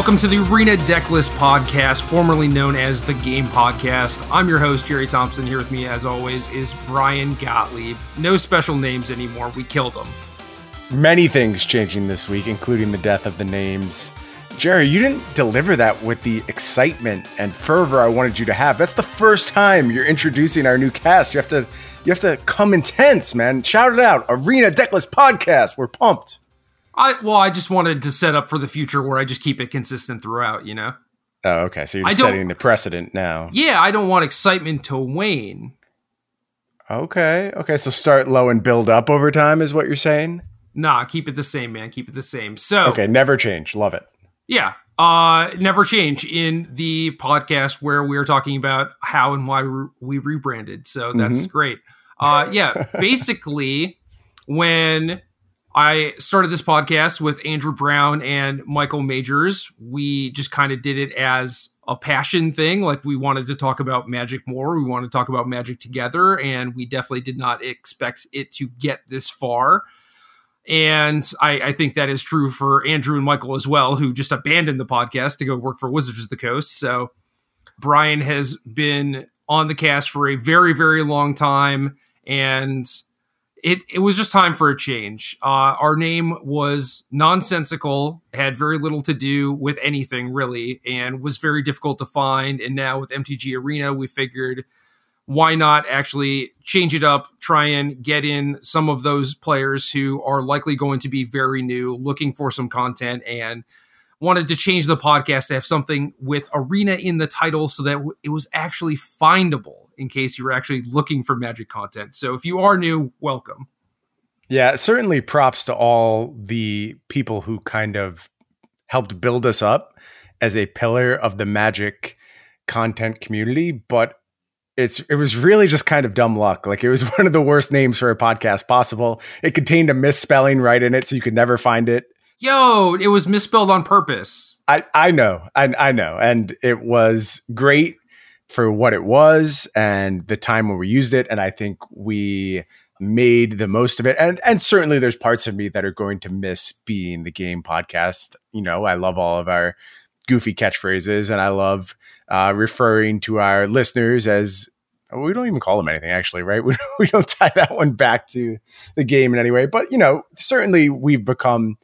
Welcome to the Arena Decklist Podcast, formerly known as the Game Podcast. I'm your host, Jerry Thompson. Here with me, as always, is Brian Gottlieb. No special names anymore. We killed them. Many things changing this week, including the death of the names. Jerry, you didn't deliver that with the excitement and fervor I wanted you to have. That's the first time you're introducing our new cast. You have to you have to come intense, man. Shout it out. Arena Decklist Podcast. We're pumped. I well, I just wanted to set up for the future where I just keep it consistent throughout, you know? Oh, okay. So you're just setting the precedent now. Yeah, I don't want excitement to wane. Okay. Okay. So start low and build up over time is what you're saying? Nah, keep it the same, man. Keep it the same. So Okay, never change. Love it. Yeah. Uh never change in the podcast where we're talking about how and why we rebranded. So that's mm-hmm. great. Uh yeah, basically when I started this podcast with Andrew Brown and Michael Majors. We just kind of did it as a passion thing. Like we wanted to talk about magic more. We wanted to talk about magic together. And we definitely did not expect it to get this far. And I, I, think that is true for Andrew and Michael as well, who just abandoned the podcast to go work for Wizards of the Coast. So Brian has been on the cast for a very, very long time. And it, it was just time for a change. Uh, our name was nonsensical, had very little to do with anything really, and was very difficult to find. And now with MTG Arena, we figured why not actually change it up, try and get in some of those players who are likely going to be very new, looking for some content, and wanted to change the podcast to have something with arena in the title so that it was actually findable in case you were actually looking for magic content. So if you are new, welcome. Yeah, certainly props to all the people who kind of helped build us up as a pillar of the magic content community, but it's it was really just kind of dumb luck. Like it was one of the worst names for a podcast possible. It contained a misspelling right in it, so you could never find it. Yo, it was misspelled on purpose. I I know, I I know, and it was great for what it was and the time when we used it. And I think we made the most of it. And and certainly there's parts of me that are going to miss being the game podcast. You know, I love all of our goofy catchphrases and I love uh, referring to our listeners as we don't even call them anything actually, right? We, we don't tie that one back to the game in any way. But you know, certainly we've become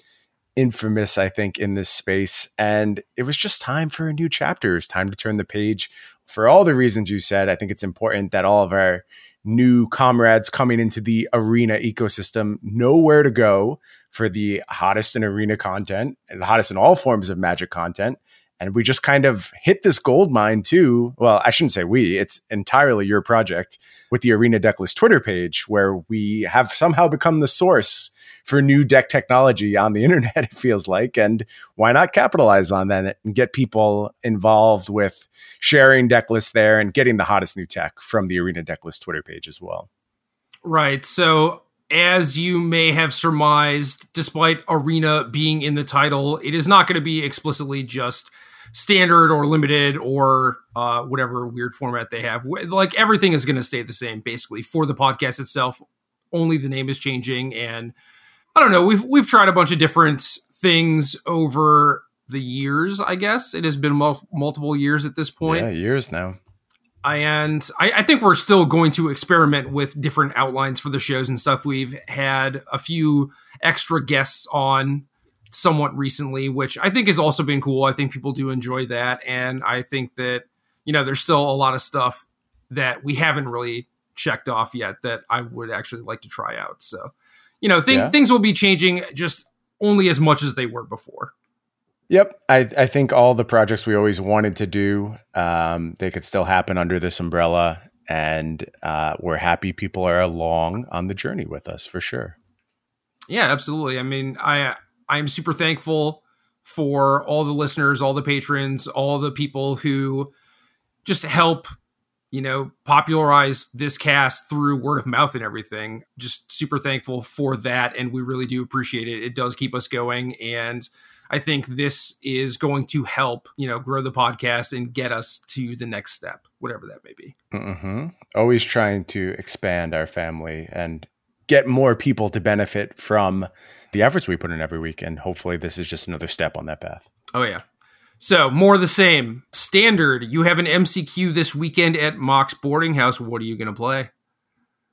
infamous, I think, in this space. And it was just time for a new chapter. It's time to turn the page for all the reasons you said, I think it's important that all of our new comrades coming into the arena ecosystem know where to go for the hottest in arena content and the hottest in all forms of magic content. And we just kind of hit this gold mine too. Well, I shouldn't say we, it's entirely your project with the Arena Decklist Twitter page, where we have somehow become the source for new deck technology on the internet, it feels like. And why not capitalize on that and get people involved with sharing deck lists there and getting the hottest new tech from the Arena Decklist Twitter page as well? Right. So as you may have surmised, despite Arena being in the title, it is not going to be explicitly just standard or limited or uh, whatever weird format they have. Like everything is going to stay the same basically for the podcast itself. Only the name is changing, and I don't know. We've we've tried a bunch of different things over the years. I guess it has been mul- multiple years at this point. Yeah, years now. And I, I think we're still going to experiment with different outlines for the shows and stuff. We've had a few extra guests on somewhat recently, which I think has also been cool. I think people do enjoy that, and I think that you know there's still a lot of stuff that we haven't really checked off yet that I would actually like to try out. So you know, th- yeah. things will be changing just only as much as they were before. Yep, I, I think all the projects we always wanted to do, um, they could still happen under this umbrella, and uh, we're happy people are along on the journey with us for sure. Yeah, absolutely. I mean, I I'm super thankful for all the listeners, all the patrons, all the people who just help you know, popularize this cast through word of mouth and everything. Just super thankful for that. And we really do appreciate it. It does keep us going. And I think this is going to help, you know, grow the podcast and get us to the next step, whatever that may be. Mm-hmm. Always trying to expand our family and get more people to benefit from the efforts we put in every week. And hopefully, this is just another step on that path. Oh, yeah. So, more of the same. Standard, you have an MCQ this weekend at Mox Boarding House. What are you going to play?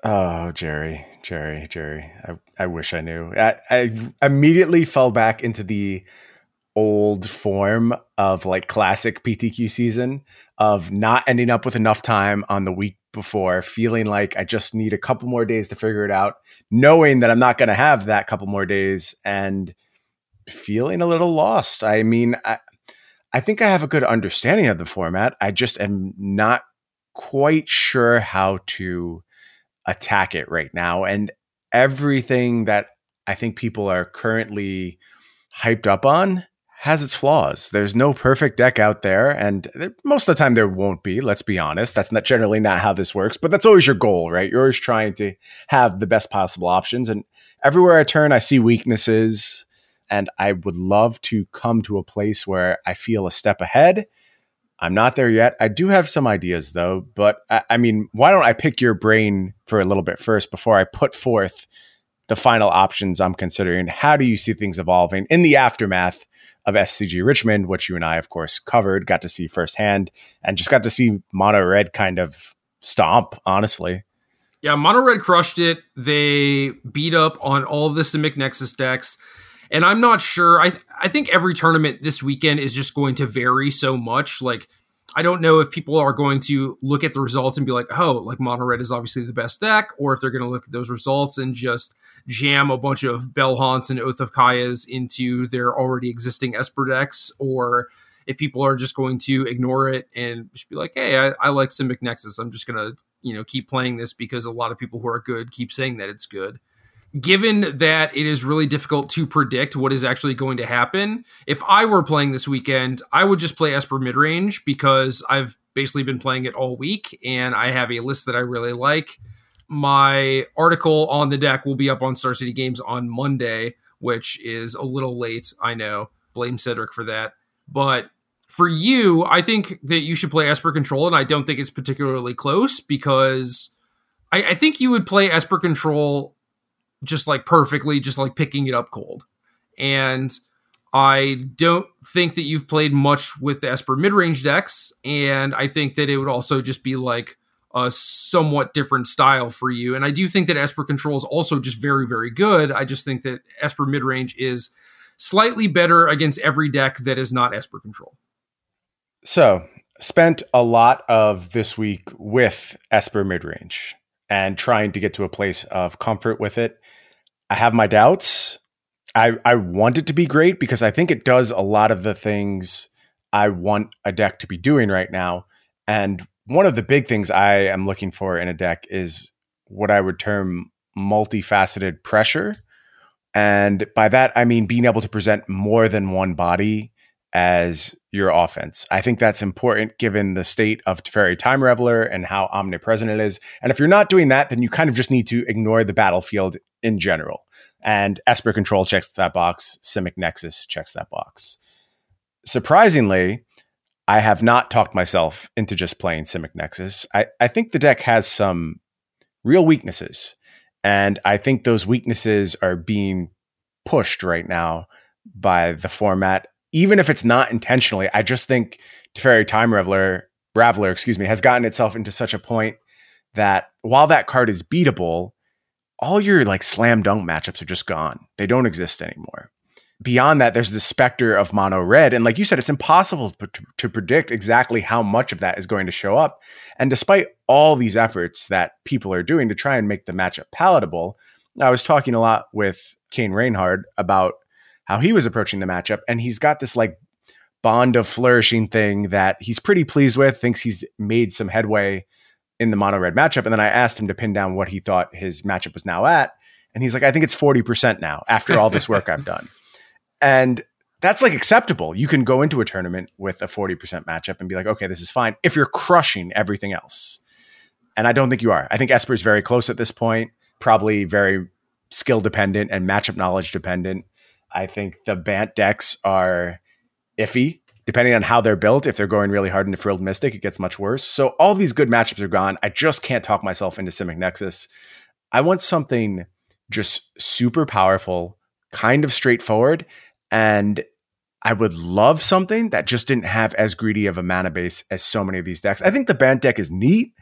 Oh, Jerry, Jerry, Jerry. I, I wish I knew. I, I immediately fell back into the old form of like classic PTQ season of not ending up with enough time on the week before, feeling like I just need a couple more days to figure it out, knowing that I'm not going to have that couple more days and feeling a little lost. I mean, I, I think I have a good understanding of the format. I just am not quite sure how to attack it right now. And everything that I think people are currently hyped up on has its flaws. There's no perfect deck out there, and most of the time there won't be. Let's be honest. That's not generally not how this works, but that's always your goal, right? You're always trying to have the best possible options. And everywhere I turn, I see weaknesses, and I would love to come to a place where I feel a step ahead. I'm not there yet. I do have some ideas though, but I, I mean, why don't I pick your brain for a little bit first before I put forth the final options I'm considering? How do you see things evolving in the aftermath? Of SCG Richmond, which you and I, of course, covered, got to see firsthand, and just got to see Mono Red kind of stomp, honestly. Yeah, Mono Red crushed it. They beat up on all of the Simic Nexus decks. And I'm not sure. I I think every tournament this weekend is just going to vary so much. Like, I don't know if people are going to look at the results and be like, oh, like Mono Red is obviously the best deck, or if they're going to look at those results and just jam a bunch of Bell Haunts and Oath of Kayas into their already existing Esper decks, or if people are just going to ignore it and just be like, hey, I, I like Simic Nexus. I'm just going to, you know, keep playing this because a lot of people who are good keep saying that it's good. Given that it is really difficult to predict what is actually going to happen, if I were playing this weekend, I would just play Esper midrange because I've basically been playing it all week and I have a list that I really like my article on the deck will be up on Star City Games on Monday, which is a little late. I know. Blame Cedric for that. But for you, I think that you should play Esper Control, and I don't think it's particularly close because I, I think you would play Esper Control just like perfectly, just like picking it up cold. And I don't think that you've played much with the Esper mid range decks, and I think that it would also just be like a somewhat different style for you. And I do think that Esper Control is also just very, very good. I just think that Esper Midrange is slightly better against every deck that is not Esper Control. So, spent a lot of this week with Esper Midrange and trying to get to a place of comfort with it. I have my doubts. I, I want it to be great because I think it does a lot of the things I want a deck to be doing right now. And one of the big things I am looking for in a deck is what I would term multifaceted pressure. And by that, I mean being able to present more than one body as your offense. I think that's important given the state of Teferi Time Raveler and how omnipresent it is. And if you're not doing that, then you kind of just need to ignore the battlefield in general. And Esper Control checks that box, Simic Nexus checks that box. Surprisingly, I have not talked myself into just playing Simic Nexus. I, I think the deck has some real weaknesses. And I think those weaknesses are being pushed right now by the format, even if it's not intentionally. I just think Teferi Time Raveler, Raveler, excuse me, has gotten itself into such a point that while that card is beatable, all your like slam dunk matchups are just gone. They don't exist anymore beyond that, there's the specter of mono red. And like you said, it's impossible to, to, predict exactly how much of that is going to show up. And despite all these efforts that people are doing to try and make the matchup palatable, I was talking a lot with Kane Reinhard about how he was approaching the matchup. And he's got this like bond of flourishing thing that he's pretty pleased with, thinks he's made some headway in the mono red matchup. And then I asked him to pin down what he thought his matchup was now at. And he's like, I think it's 40% now after all this work I've done. And that's like acceptable. You can go into a tournament with a 40% matchup and be like, okay, this is fine if you're crushing everything else. And I don't think you are. I think Esper is very close at this point, probably very skill dependent and matchup knowledge dependent. I think the Bant decks are iffy depending on how they're built. If they're going really hard into Frilled Mystic, it gets much worse. So all these good matchups are gone. I just can't talk myself into Simic Nexus. I want something just super powerful, kind of straightforward, and I would love something that just didn't have as greedy of a mana base as so many of these decks. I think the Bant deck is neat,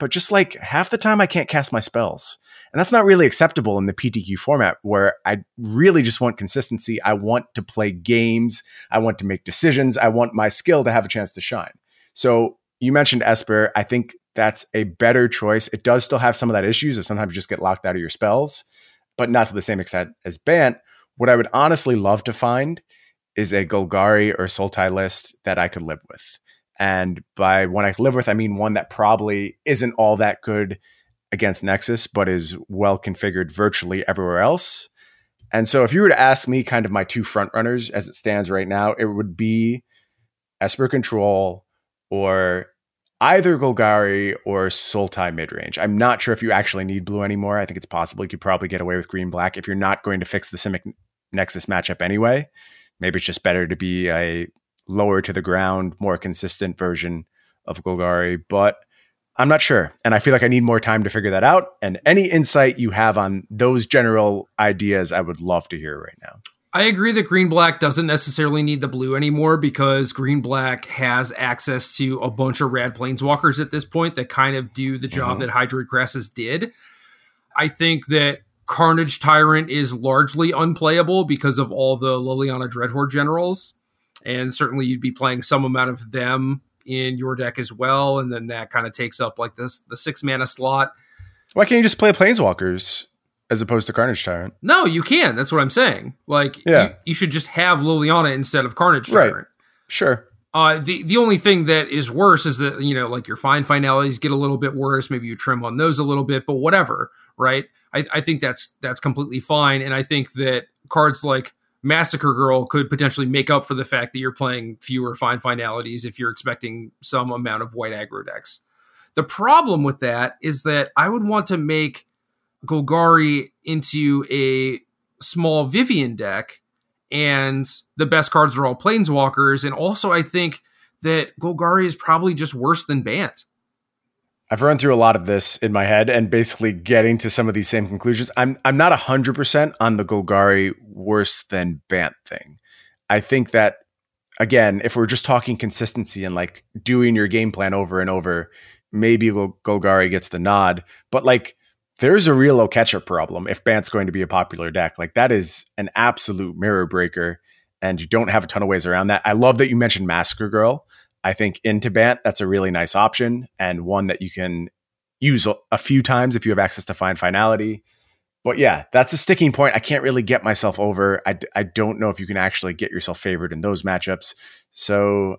but just like half the time I can't cast my spells. And that's not really acceptable in the PTQ format where I really just want consistency. I want to play games. I want to make decisions. I want my skill to have a chance to shine. So you mentioned Esper. I think that's a better choice. It does still have some of that issues of sometimes you just get locked out of your spells, but not to the same extent as Bant. What I would honestly love to find is a Golgari or Sultai list that I could live with. And by one I live with, I mean one that probably isn't all that good against Nexus, but is well configured virtually everywhere else. And so if you were to ask me kind of my two front runners as it stands right now, it would be Esper Control or either Golgari or Sultai midrange. I'm not sure if you actually need blue anymore. I think it's possible you could probably get away with green black if you're not going to fix the Simic Nexus matchup anyway. Maybe it's just better to be a lower to the ground, more consistent version of Golgari, but I'm not sure. And I feel like I need more time to figure that out. And any insight you have on those general ideas, I would love to hear right now. I agree that green black doesn't necessarily need the blue anymore because green black has access to a bunch of rad planeswalkers at this point that kind of do the job mm-hmm. that Hydroid Krasis did. I think that Carnage Tyrant is largely unplayable because of all the Liliana Dreadhorde generals and certainly you'd be playing some amount of them in your deck as well, and then that kind of takes up like this the six mana slot. Why can't you just play Planeswalkers as opposed to Carnage Tyrant? No, you can. That's what I'm saying. Like, yeah. you, you should just have Liliana instead of Carnage Tyrant. Right. Sure. Uh, the the only thing that is worse is that you know like your Find Finalities get a little bit worse. Maybe you trim on those a little bit, but whatever, right? I, I think that's that's completely fine, and I think that cards like Massacre Girl could potentially make up for the fact that you're playing fewer Find Finalities if you're expecting some amount of white aggro decks. The problem with that is that I would want to make Golgari into a small Vivien deck, and the best cards are all Planeswalkers. And also, I think that Golgari is probably just worse than Bant. I've run through a lot of this in my head and basically getting to some of these same conclusions. I'm I'm not 100% on the Golgari worse than Bant thing. I think that again, if we're just talking consistency and like doing your game plan over and over, maybe Golgari gets the nod, but like there's a real Oketra problem if Bant's going to be a popular deck. Like that is an absolute mirror breaker and you don't have a ton of ways around that. I love that you mentioned Massacre Girl I think into Bant, that's a really nice option and one that you can use a, few times if you have access to Find Finality. But yeah, that's a sticking point. I can't really get myself over. I, I don't know if you can actually get yourself favored in those matchups. So,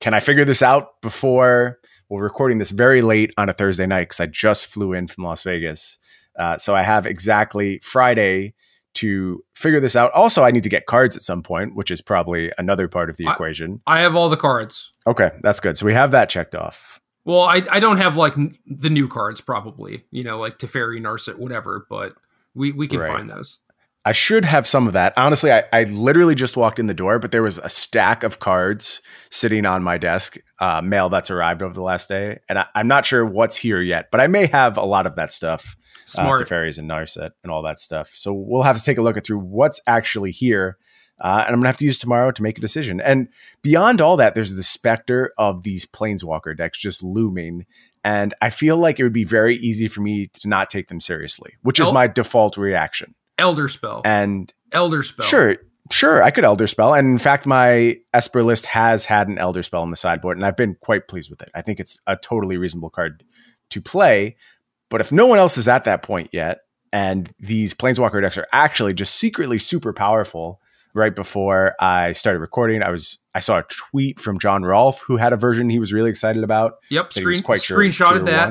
can I figure this out before we're recording this very late on a Thursday night because I just flew in from Las Vegas. Uh, so I have exactly Friday to figure this out. Also, I need to get cards at some point, which is probably another part of the I, equation. I have all the cards. Okay, that's good. So we have that checked off. Well, I, I don't have like the new cards, probably, you know, like Teferi, Narset, whatever, but we, we can right. find those. I should have some of that. Honestly, I, I literally just walked in the door, but there was a stack of cards sitting on my desk, uh, mail that's arrived over the last day. And I, am not sure what's here yet, but I may have a lot of that stuff Smart. Uh, Teferis and Narset and all that stuff. So we'll have to take a look at through what's actually here. Uh, and I'm gonna have to use tomorrow to make a decision. And beyond all that, there's the specter of these planeswalker decks just looming. And I feel like it would be very easy for me to not take them seriously, which is my default reaction. Elderspell. And Elderspell. Sure. Sure, I could Elderspell. And in fact, my Esper list has had an Elderspell on the sideboard, and I've been quite pleased with it. I think it's a totally reasonable card to play. But if no one else is at that point yet, and these Planeswalker decks are actually just secretly super powerful, right before I started recording, I was I saw a tweet from John Rolfe who had a version he was really excited about. Yep, screen, quite sure screenshotted that.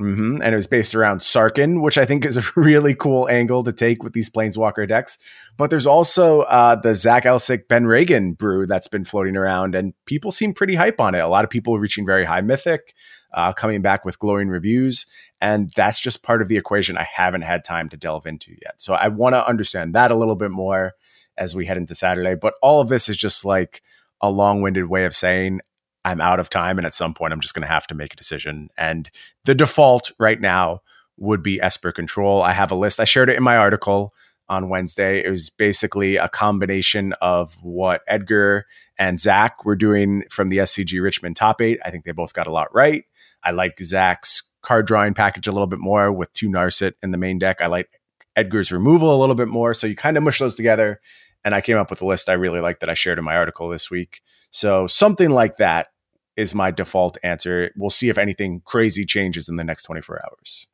Mm-hmm. And it was based around Sarkhan, which I think is a really cool angle to take with these Planeswalker decks. But there's also uh, the Zach Elsik Ben Reagan brew that's been floating around, and people seem pretty hype on it. A lot of people reaching very high mythic uh, coming back with glowing reviews. And that's just part of the equation I haven't had time to delve into yet. So I want to understand that a little bit more as we head into Saturday. But all of this is just like a long winded way of saying I'm out of time. And at some point, I'm just going to have to make a decision. And the default right now would be Esper Control. I have a list. I shared it in my article on Wednesday. It was basically a combination of what Edgar and Zach were doing from the SCG Richmond top eight. I think they both got a lot right. I like Zach's card drawing package a little bit more with two Narset in the main deck. I like Edgar's removal a little bit more. So you kind of mush those together. And I came up with a list I really like that I shared in my article this week. So something like that is my default answer. We'll see if anything crazy changes in the next 24 hours.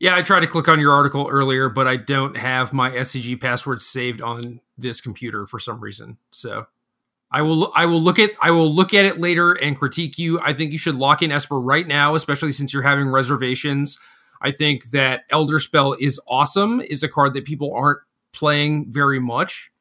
Yeah, I tried to click on your article earlier, but I don't have my SCG password saved on this computer for some reason. So I will I will look at I will look at it later and critique you. I think you should lock in Esper right now, especially since you're having reservations. I think that Elderspell is awesome, is a card that people aren't playing very much.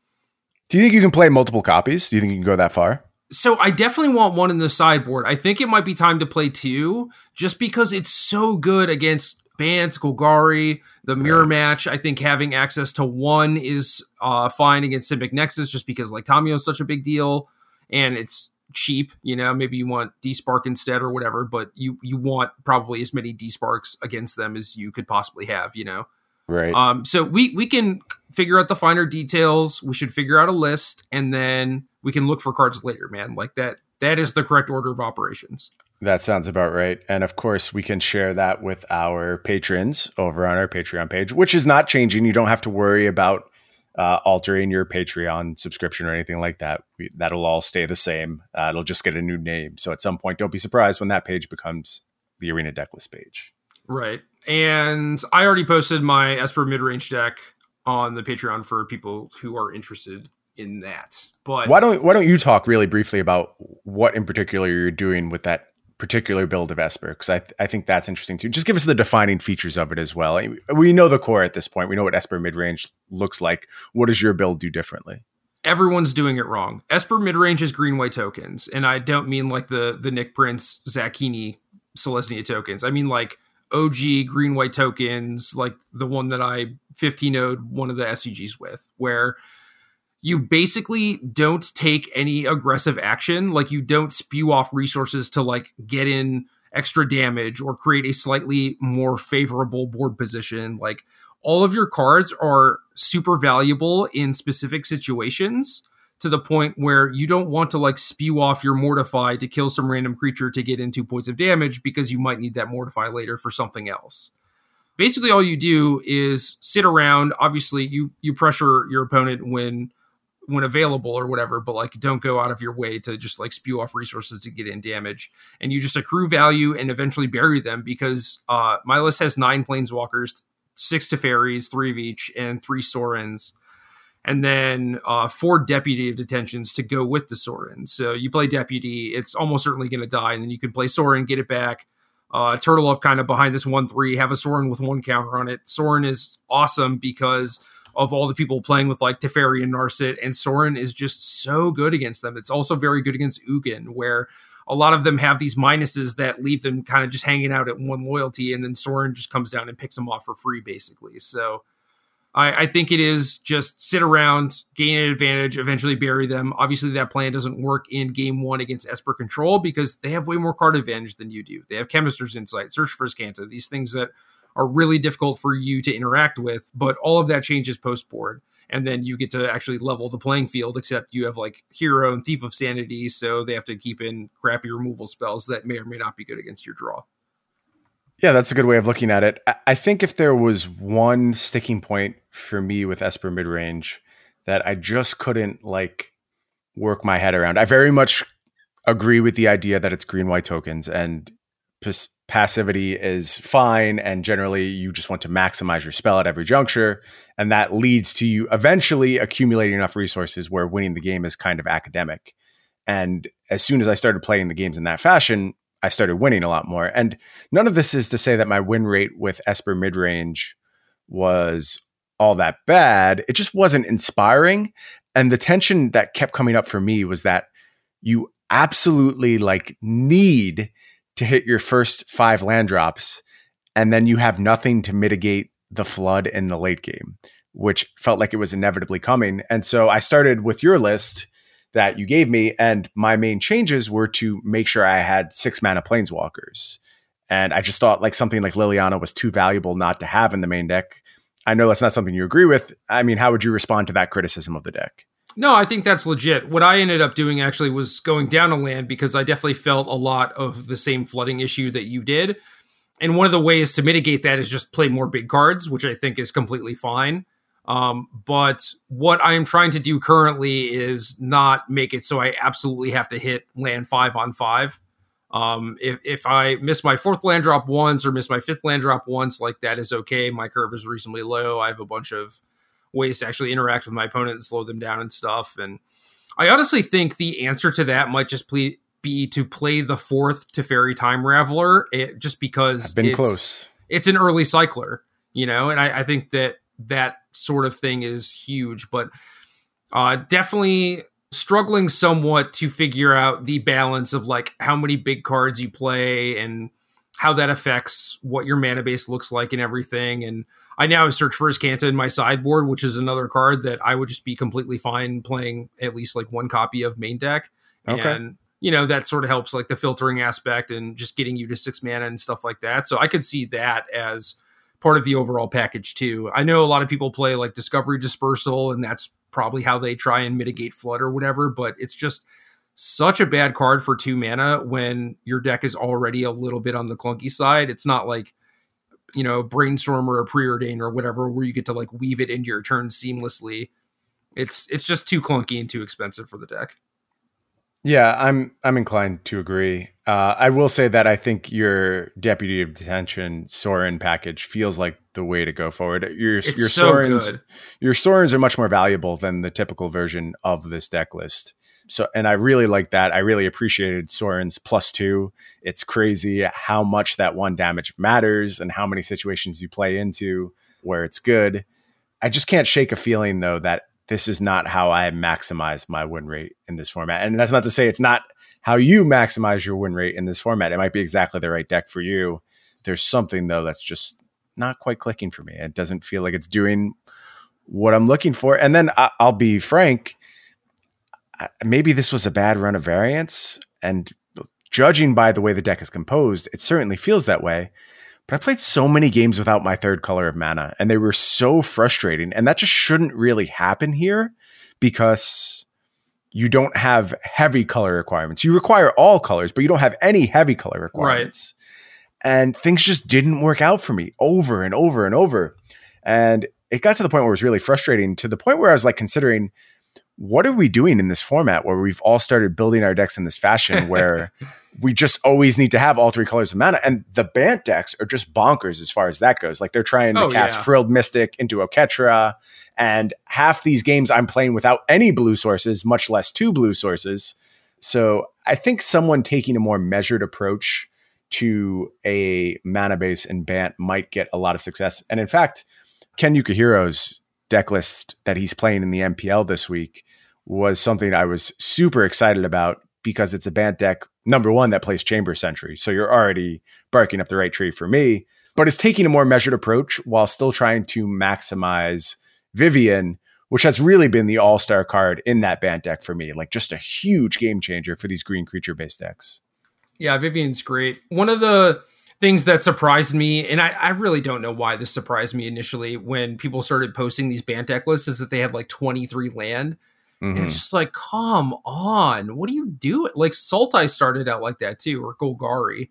Do you think you can play multiple copies? Do you think you can go that far? So I definitely want one in the sideboard. I think it might be time to play two, just because it's so good against Bant, Golgari, the mirror match. I think having access to one is uh, fine against Simic Nexus, just because like Tamiyo is such a big deal, and it's cheap. You know, maybe you want Despark instead or whatever, but you you want probably as many Desparks against them as you could possibly have. You know, right? Um, so we we can figure out the finer details. We should figure out a list, and then we can look for cards later, man. Like that. That is the correct order of operations. That sounds about right. And of course, we can share that with our patrons over on our Patreon page, which is not changing. You don't have to worry about uh, altering your Patreon subscription or anything like that. We, that'll all stay the same. Uh, it'll just get a new name. So at some point, don't be surprised when that page becomes the Arena Decklist page. Right. And I already posted my Esper midrange deck on the Patreon for people who are interested in that. But why don't why don't you talk really briefly about what in particular you're doing with that particular build of Esper because I, th- I think that's interesting too. Just give us the defining features of it as well. We know the core at this point. We know what Esper midrange looks like. What does your build do differently? Everyone's doing it wrong. Esper midrange is green white tokens, and I don't mean like the the Nick Prince Zachini Selesnya tokens. I mean like OG green white tokens, like the one that I 15 owed one of the SCGs with, where you basically don't take any aggressive action. Like you don't spew off resources to like get in extra damage or create a slightly more favorable board position. Like all of your cards are super valuable in specific situations to the point where you don't want to like spew off your mortify to kill some random creature to get into points of damage because you might need that mortify later for something else. Basically all you do is sit around, obviously you you pressure your opponent when when available or whatever, but like don't go out of your way to just like spew off resources to get in damage. And you just accrue value and eventually bury them because uh my list has nine planeswalkers, six to Teferis, three of each, and three Sorins. And then uh, four deputy of detentions to go with the Sorin. So you play deputy, it's almost certainly going to die, and then you can play Sorin, get it back, uh, turtle up kind of behind this one three, have a Sorin with one counter on it. Sorin is awesome because of all the people playing with like Teferi and Narset, and Sorin is just so good against them. It's also very good against Ugin, where a lot of them have these minuses that leave them kind of just hanging out at one loyalty, and then Sorin just comes down and picks them off for free, basically. So I, I, think it is just sit around, gain an advantage, eventually bury them. Obviously, that plan doesn't work in game one against Esper Control because they have way more card advantage than you do. They have Chemister's Insight, Search for Azcanta, these things that are really difficult for you to interact with. But all of that changes post board. And then you get to actually level the playing field, except you have like Hero and Thief of Sanity. So they have to keep in crappy removal spells that may or may not be good against your draw. Yeah, that's a good way of looking at it. I think if there was one sticking point for me with Esper midrange that I just couldn't like work my head around, I very much agree with the idea that it's green white tokens and passivity is fine and generally you just want to maximize your spell at every juncture and that leads to you eventually accumulating enough resources where winning the game is kind of academic. And as soon as i started playing the games in that fashion i started winning a lot more. And none of this is to say that my win rate with esper midrange was all that bad. It just wasn't inspiring. And the tension that kept coming up for me was that you absolutely like need to hit your first five land drops, and then you have nothing to mitigate the flood in the late game, which felt like it was inevitably coming. And so I started with your list that you gave me, and my main changes were to make sure I had six mana planeswalkers. And I just thought like something like Liliana was too valuable not to have in the main deck. I know that's not something you agree with. I mean, how would you respond to that criticism of the deck? No, I think that's legit. What I ended up doing actually was going down a land because I definitely felt a lot of the same flooding issue that you did. And one of the ways to mitigate that is just play more big cards, which I think is completely fine. Um, but what I am trying to do currently is not make it so I absolutely have to hit land five on five. Um, if, if I miss my fourth land drop once or miss my fifth land drop once, like that is okay. My curve is reasonably low. I have a bunch of ways to actually interact with my opponent and slow them down and stuff. And I honestly think the answer to that might just be to play the fourth Teferi Time Raveler, it, just because I've been it's, close. It's an early cycler, you know, and I, I think that that sort of thing is huge, but uh, definitely struggling somewhat to figure out the balance of like how many big cards you play and how that affects what your mana base looks like and everything. And I now have Search for Azcanta in my sideboard, which is another card that I would just be completely fine playing at least like one copy of main deck. Okay. And you know that sort of helps like the filtering aspect and just getting you to six mana and stuff like that. So I could see that as part of the overall package too. I know a lot of people play like Discovery Dispersal, and that's probably how they try and mitigate flood or whatever. But it's just such a bad card for two mana when your deck is already a little bit on the clunky side. It's not like you know brainstorm or a preordain or whatever where you get to like weave it into your turn seamlessly it's it's just too clunky and too expensive for the deck. Yeah i'm i'm inclined to agree. Uh, i will say that i think your deputy of detention sorin package feels like the way to go forward your it's your so sorins good. your sorins are much more valuable than the typical version of this deck list so, and I really like that. I really appreciated Sorin's plus two. It's crazy how much that one damage matters and how many situations you play into where it's good. I just can't shake a feeling though that this is not how I maximize my win rate in this format. And that's not to say it's not how you maximize your win rate in this format. It might be exactly the right deck for you. There's something though that's just not quite clicking for me. It doesn't feel like it's doing what I'm looking for. And then I- I'll be frank, maybe this was a bad run of variants. And judging by the way the deck is composed, it certainly feels that way. But I played so many games without my third color of mana, and they were so frustrating. And that just shouldn't really happen here because you don't have heavy color requirements. You require all colors, but you don't have any heavy color requirements. Right. And things just didn't work out for me over and over and over. And it got to the point where it was really frustrating to the point where I was like considering what are we doing in this format where we've all started building our decks in this fashion where we just always need to have all three colors of mana and the bant decks are just bonkers as far as that goes like they're trying to oh, cast yeah. frilled mystic into oketra and half these games i'm playing without any blue sources much less two blue sources so i think someone taking a more measured approach to a mana base and bant might get a lot of success and in fact ken yukuhiro's deck list that he's playing in the MPL this week was something I was super excited about because it's a bant deck number one that plays Chamber Sentry. So you're already barking up the right tree for me, but it's taking a more measured approach while still trying to maximize Vivien, which has really been the all star card in that bant deck for me. Like just a huge game changer for these green creature based decks. Yeah, Vivien's great. One of the things that surprised me, and I, I, really don't know why this surprised me initially when people started posting these bant deck lists, is that they had like 23 land. Mm-hmm. And it's just like, come on, what do you do? Like Sultai started out like that too, or Golgari.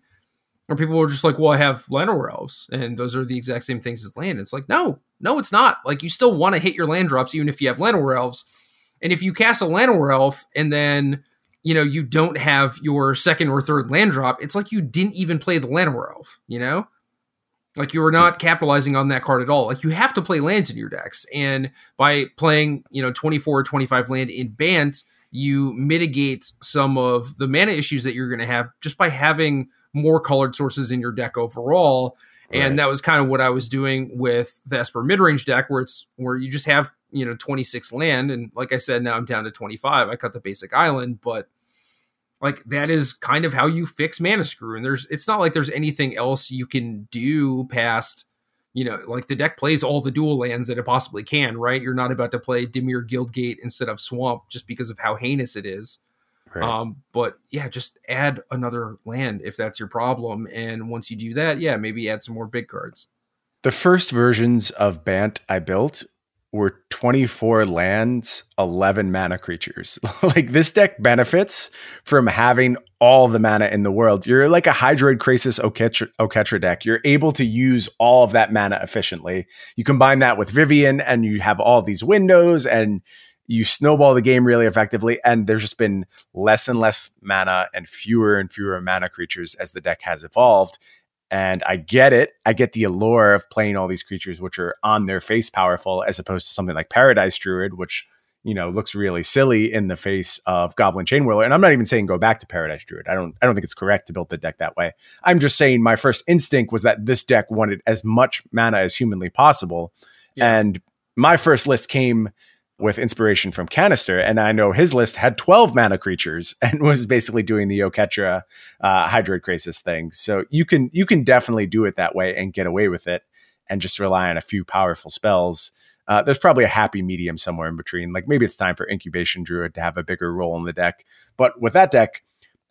Or people were just like, well, I have Llanowar Elves, and those are the exact same things as land. It's like, no, no, it's not. Like you still want to hit your land drops even if you have Llanowar Elves. And if you cast a Llanowar Elf and then you know, you don't have your second or third land drop, it's like you didn't even play the Llanowar Elf, you know? Like you were not capitalizing on that card at all. Like you have to play lands in your decks. And by playing, you know, 24 or 25 land in Bant, you mitigate some of the mana issues that you're going to have just by having more colored sources in your deck overall. Right. And that was kind of what I was doing with the Esper midrange deck, where it's where you just have you know 26 land and like i said now i'm down to 25 i cut the basic island but like that is kind of how you fix mana screw and there's it's not like there's anything else you can do past you know like the deck plays all the dual lands that it possibly can right? You're not about to play dimir guildgate instead of swamp just because of how heinous it is. Right. um but yeah just add another land if that's your problem and once you do that yeah maybe add some more big cards. The first versions of Bant I built were 24 lands, 11 mana creatures. like this deck benefits from having all the mana in the world. You're like a Hydroid Krasis Oketra, Oketra deck. You're able to use all of that mana efficiently. You combine that with Vivien and you have all these windows and you snowball the game really effectively. And there's just been less and less mana and fewer and fewer mana creatures as the deck has evolved. And I get it. I get the allure of playing all these creatures which are on their face powerful, as opposed to something like Paradise Druid, which you know looks really silly in the face of Goblin Chain Chainwhirler. And I'm not even saying go back to Paradise Druid. I don't. I don't think it's correct to build the deck that way. I'm just saying my first instinct was that this deck wanted as much mana as humanly possible, yeah. and my first list came with inspiration from Kanister, and I know his list had 12 mana creatures and was basically doing the Oketra uh, Hydroid Krasis thing. So you can you can definitely do it that way and get away with it, and just rely on a few powerful spells. Uh, there's probably a happy medium somewhere in between. Like maybe it's time for Incubation Druid to have a bigger role in the deck. But with that deck,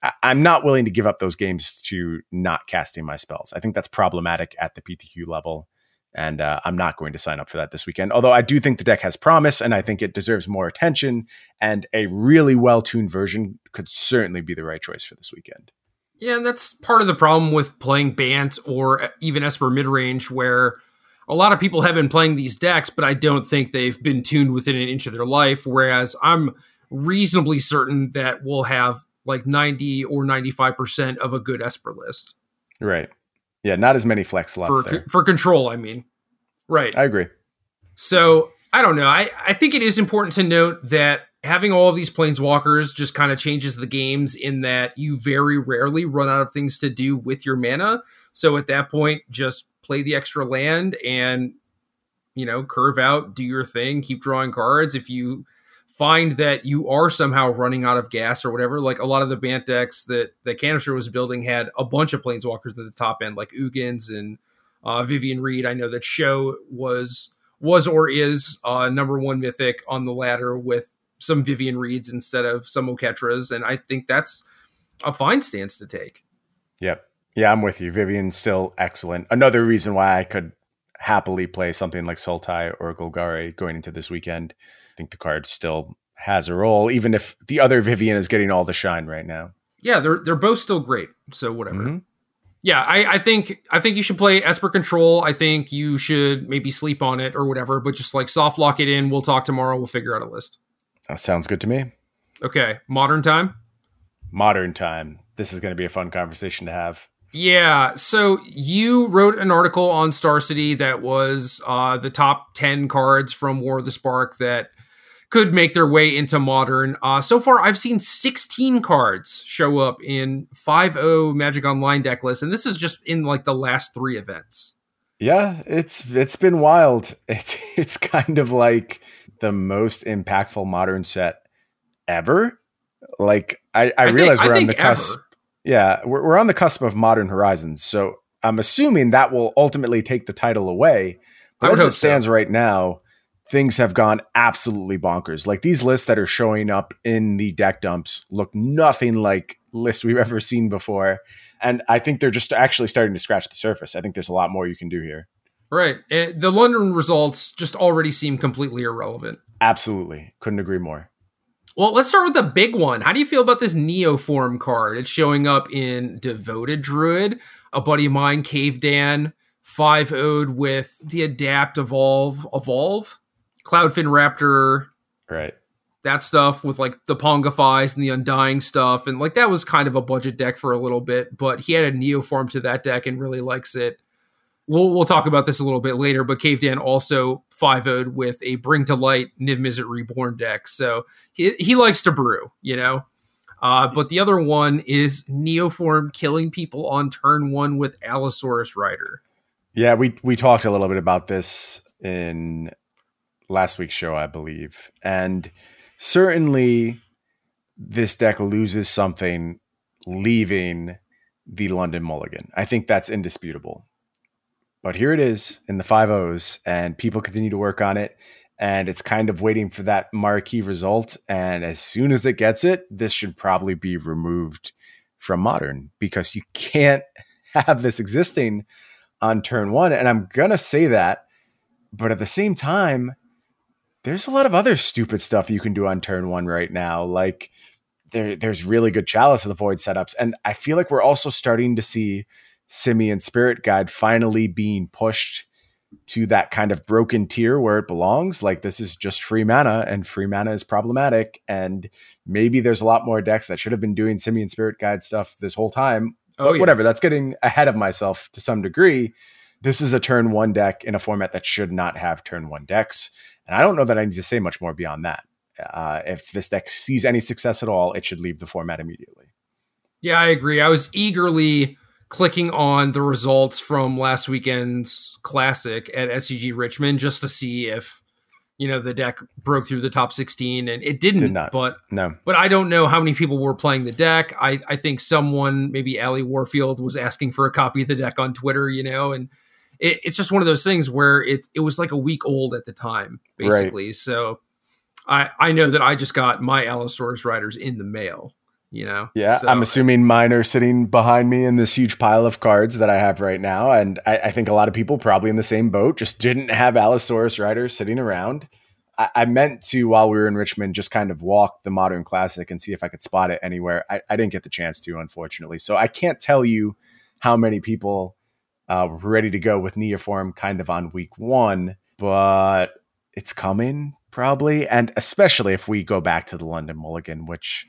I- I'm not willing to give up those games to not casting my spells. I think that's problematic at the PTQ level and uh, I'm not going to sign up for that this weekend. Although I do think the deck has promise, and I think it deserves more attention. And a really well tuned version could certainly be the right choice for this weekend. Yeah, and that's part of the problem with playing Bant or even Esper midrange, where a lot of people have been playing these decks, but I don't think they've been tuned within an inch of their life. Whereas I'm reasonably certain that we'll have like 90 or 95% of a good Esper list. Right. Yeah, not as many flex slots for there. for control. I mean, right? I agree. So I don't know. I I think it is important to note that having all of these planeswalkers just kind of changes the games in that you very rarely run out of things to do with your mana. So at that point, just play the extra land and you know curve out, do your thing, keep drawing cards. If you find that you are somehow running out of gas or whatever. Like a lot of the Bant decks that that Kanister was building had a bunch of planeswalkers at the top end, like Ugins and uh, Vivien Reid. I know that Show was was or is uh, number one mythic on the ladder with some Vivien Reids instead of some Oketras, and I think that's a fine stance to take. Yep. Yeah, I'm with you. Vivien's still excellent. Another reason why I could happily play something like Sultai or Golgari going into this weekend. I think the card still has a role, even if the other Vivien is getting all the shine right now. Yeah, they're they're both still great. So whatever. Mm-hmm. Yeah, I, I think I think you should play Esper Control. I think you should maybe sleep on it or whatever, but just like soft lock it in. We'll talk tomorrow. We'll figure out a list. That sounds good to me. Okay, modern time. Modern time. This is going to be a fun conversation to have. Yeah. So you wrote an article on Star City that was uh, the top 10 cards from War of the Spark that could make their way into modern. Uh, so far, I've seen 16 cards show up in 5.0 Magic Online deck list, and this is just in like the last three events. Yeah, it's it's been wild. It, it's kind of like the most impactful modern set ever. Like I, I, I realize think, we're I on the cusp. Ever. Yeah, we're, we're on the cusp of modern horizons. So I'm assuming that will ultimately take the title away. But as it stands so. right now, things have gone absolutely bonkers. Like these lists that are showing up in the deck dumps look nothing like lists we've ever seen before. And I think they're just actually starting to scratch the surface. I think there's a lot more you can do here. Right. Eh, the London results just already seem completely irrelevant. Absolutely. Couldn't agree more. Well, let's start with the big one. How do you feel about this Neoform card? It's showing up in Devoted Druid. A buddy of mine, Cave Dan, 5 owed with the Adapt Evolve, Evolve, Cloudfin Raptor. Right. That stuff with like the Pongifies and the Undying stuff. And like that was kind of a budget deck for a little bit, but he had a Neoform to that deck and really likes it we'll we'll talk about this a little bit later, but Cave Dan also 5 0 with a Bring to Light Niv Mizzet Reborn deck. So he, he likes to brew, you know? Uh, but the other one is Neoform killing people on turn one with Allosaurus Rider. Yeah, we, we talked a little bit about this in last week's show, I believe. And certainly this deck loses something leaving the London Mulligan. I think that's indisputable. But here it is in the five O's, and people continue to work on it. And it's kind of waiting for that marquee result. And as soon as it gets it, this should probably be removed from modern because you can't have this existing on turn one. And I'm going to say that. But at the same time, there's a lot of other stupid stuff you can do on turn one right now. Like there, there's really good Chalice of the Void setups. And I feel like we're also starting to see Simian Spirit Guide finally being pushed to that kind of broken tier where it belongs. Like this is just free mana, and free mana is problematic. And maybe there's a lot more decks that should have been doing Simian Spirit Guide stuff this whole time. Oh, but yeah. whatever, that's getting ahead of myself to some degree. This is a turn one deck in a format that should not have turn one decks. And I don't know that I need to say much more beyond that. Uh, if this deck sees any success at all, it should leave the format immediately. Yeah, I agree. I was eagerly clicking on the results from last weekend's classic at SCG Richmond just to see if you know the deck broke through the top 16 and it didn't Did not. but no but i don't know how many people were playing the deck i i think someone maybe ali warfield was asking for a copy of the deck on twitter you know and it, it's just one of those things where it it was like a week old at the time basically. Right. so i i know that i just got my allosaurus riders in the mail you know? Yeah so, i'm assuming mine are sitting behind me in this huge pile of cards that i have right now and I, I, think a lot of people probably in the same boat just didn't have allosaurus riders sitting around. I, I, meant to while we were in richmond just kind of walk the modern classic and see if i could spot it anywhere. I, I didn't get the chance to unfortunately. So i can't tell you how many people uh, were ready to go with neoform kind of on week one but it's coming probably and especially if we go back to the london mulligan which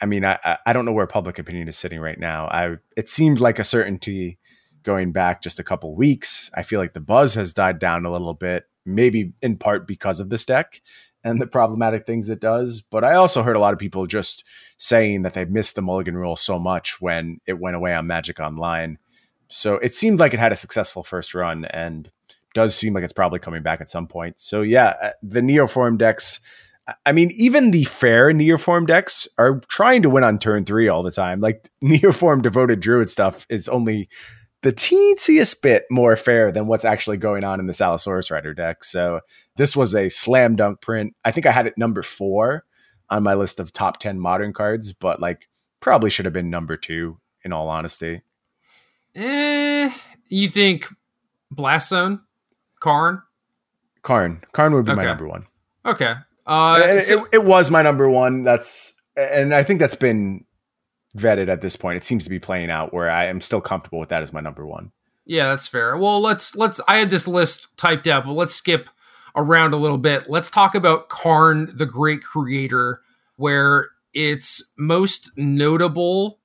I mean, I, I don't know where public opinion is sitting right now. I it seemed like a certainty going back just a couple weeks. I feel like the buzz has died down a little bit, maybe in part because of this deck and the problematic things it does. But I also heard a lot of people just saying that they missed the Mulligan rule so much when it went away on Magic Online. So it seemed like it had a successful first run and does seem like it's probably coming back at some point. So yeah, uh, the Neoform decks I mean, even the fair Neoform decks are trying to win on turn three all the time. Like Neoform devoted Druid stuff is only the teensiest bit more fair than what's actually going on in the Allosaurus Rider deck. So this was a slam dunk print. I think I had it number four on my list of top 10 modern cards, but like probably should have been number two in all honesty. Eh, you think Blast Zone? Karn? Karn. Karn would be okay. my number one. Okay. Uh, so- it, it was my number one. That's and I think that's been vetted at this point. It seems to be playing out where I am still comfortable with that as my number one. Yeah, that's fair. Well, let's let's. I had this list typed out, but let's skip around a little bit. Let's talk about Karn, the Great Creator, where its most notable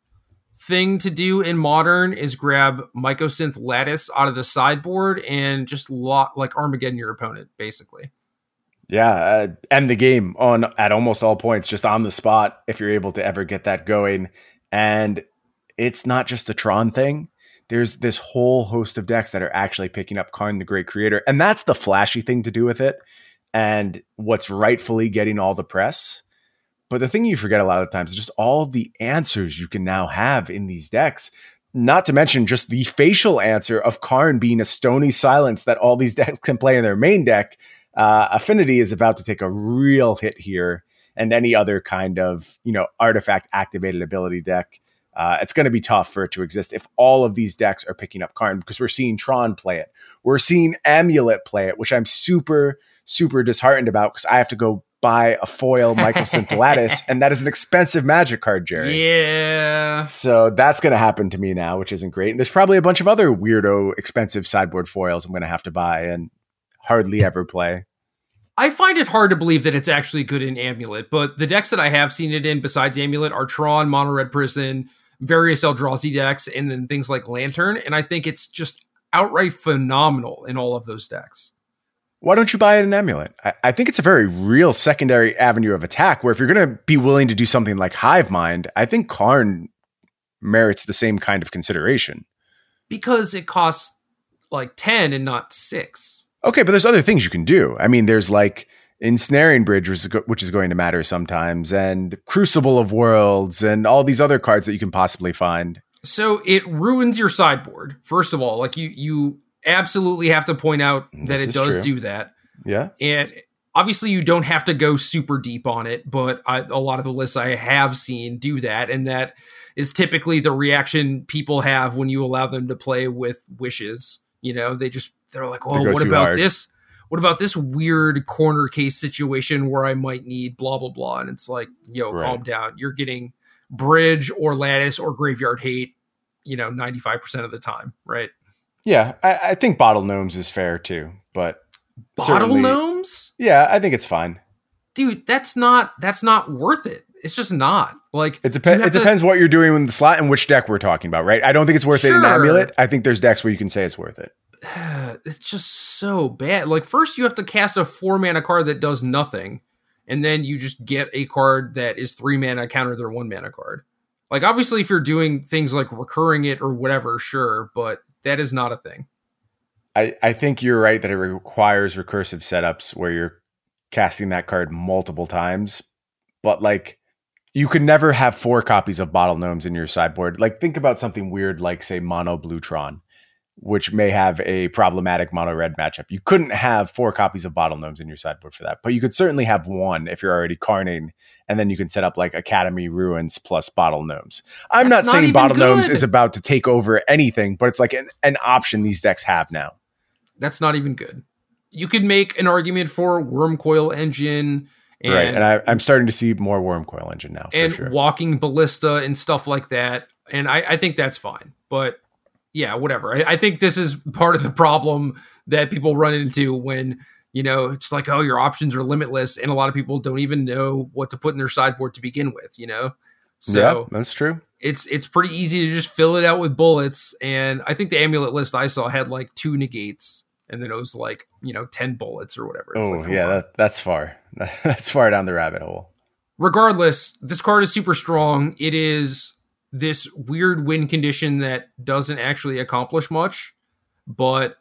thing to do in modern is grab Mycosynth Lattice out of the sideboard and just lot like Armageddon your opponent, basically. Yeah, uh, end the game on at almost all points, just on the spot if you're able to ever get that going. And it's not just a Tron thing. There's this whole host of decks that are actually picking up Karn the Great Creator, and that's the flashy thing to do with it, and what's rightfully getting all the press. But the thing you forget a lot of times is just all the answers you can now have in these decks. Not to mention just the facial answer of Karn being a stony silence that all these decks can play in their main deck uh, Affinity is about to take a real hit here, and any other kind of you know artifact activated ability deck. Uh, it's going to be tough for it to exist if all of these decks are picking up Karn because we're seeing Tron play it. We're seeing Amulet play it, which I'm super, super disheartened about because I have to go buy a foil Mycosynth Lattice, and that is an expensive magic card, Jerry. Yeah. So that's going to happen to me now, which isn't great. And there's probably a bunch of other weirdo, expensive sideboard foils I'm going to have to buy. And hardly ever play. I find it hard to believe that it's actually good in Amulet, but the decks that I have seen it in besides Amulet are Tron, Mono Red Prison, various Eldrazi decks, and then things like Lantern. And I think it's just outright phenomenal in all of those decks. Why don't you buy it in Amulet? I, I think it's a very real secondary avenue of attack where if you're going to be willing to do something like Hive Mind, I think Karn merits the same kind of consideration. Because it costs like 10 and not 6. Okay, but there's other things you can do. I mean, there's like ensnaring bridge, which is going to matter sometimes, and Crucible of Worlds, and all these other cards that you can possibly find. So it ruins your sideboard. First of all, like you, you absolutely have to point out mm, that this it does true. do that. Yeah, and obviously you don't have to go super deep on it, but I, a lot of the lists I have seen do that, and that is typically the reaction people have when you allow them to play with wishes. You know, they just they're like, "Oh, what about hard. this? What about this weird corner case situation where I might need blah blah blah?" And it's like, "Yo, right. calm down. You're getting bridge or lattice or graveyard hate, you know, 95% of the time, right?" Yeah, I, I think bottle gnomes is fair too, but bottle gnomes? Yeah, I think it's fine. Dude, that's not that's not worth it. It's just not. Like it depends. It to, depends what you're doing with the slot and which deck we're talking about, right? I don't think it's worth sure. it in amulet. I think there's decks where you can say it's worth it. It's just so bad. Like first you have to cast a four mana card that does nothing, and then you just get a card that is three mana counter their one mana card. Like obviously, if you're doing things like recurring it or whatever, sure, but that is not a thing. I, I think you're right that it requires recursive setups where you're casting that card multiple times. But like you could never have four copies of Bottle Gnomes in your sideboard. Like think about something weird like say Mono Bluetron, which may have a problematic mono red matchup. You couldn't have four copies of Bottle Gnomes in your sideboard for that, but you could certainly have one if you're already carning, and then you can set up like Academy Ruins plus Bottle Gnomes. I'm That's not, not saying Bottle good. Gnomes is about to take over anything, but it's like an, an option these decks have now. That's not even good. You could make an argument for Wurmcoil Engine. And, right, and I, am starting to see more Wurmcoil Engine now, and sure. Walking Ballista and stuff like that. And I, I think that's fine. But yeah, whatever. I, I, think this is part of the problem that people run into when you know it's like, oh, your options are limitless, and a lot of people don't even know what to put in their sideboard to begin with. You know, so yeah, that's true. It's it's pretty easy to just fill it out with bullets, and I think the amulet list I saw had like two negates and then it was like you know 10 bullets or whatever it's oh like, yeah that, that's far that's far down the rabbit hole regardless this card is super strong it is this weird win condition that doesn't actually accomplish much but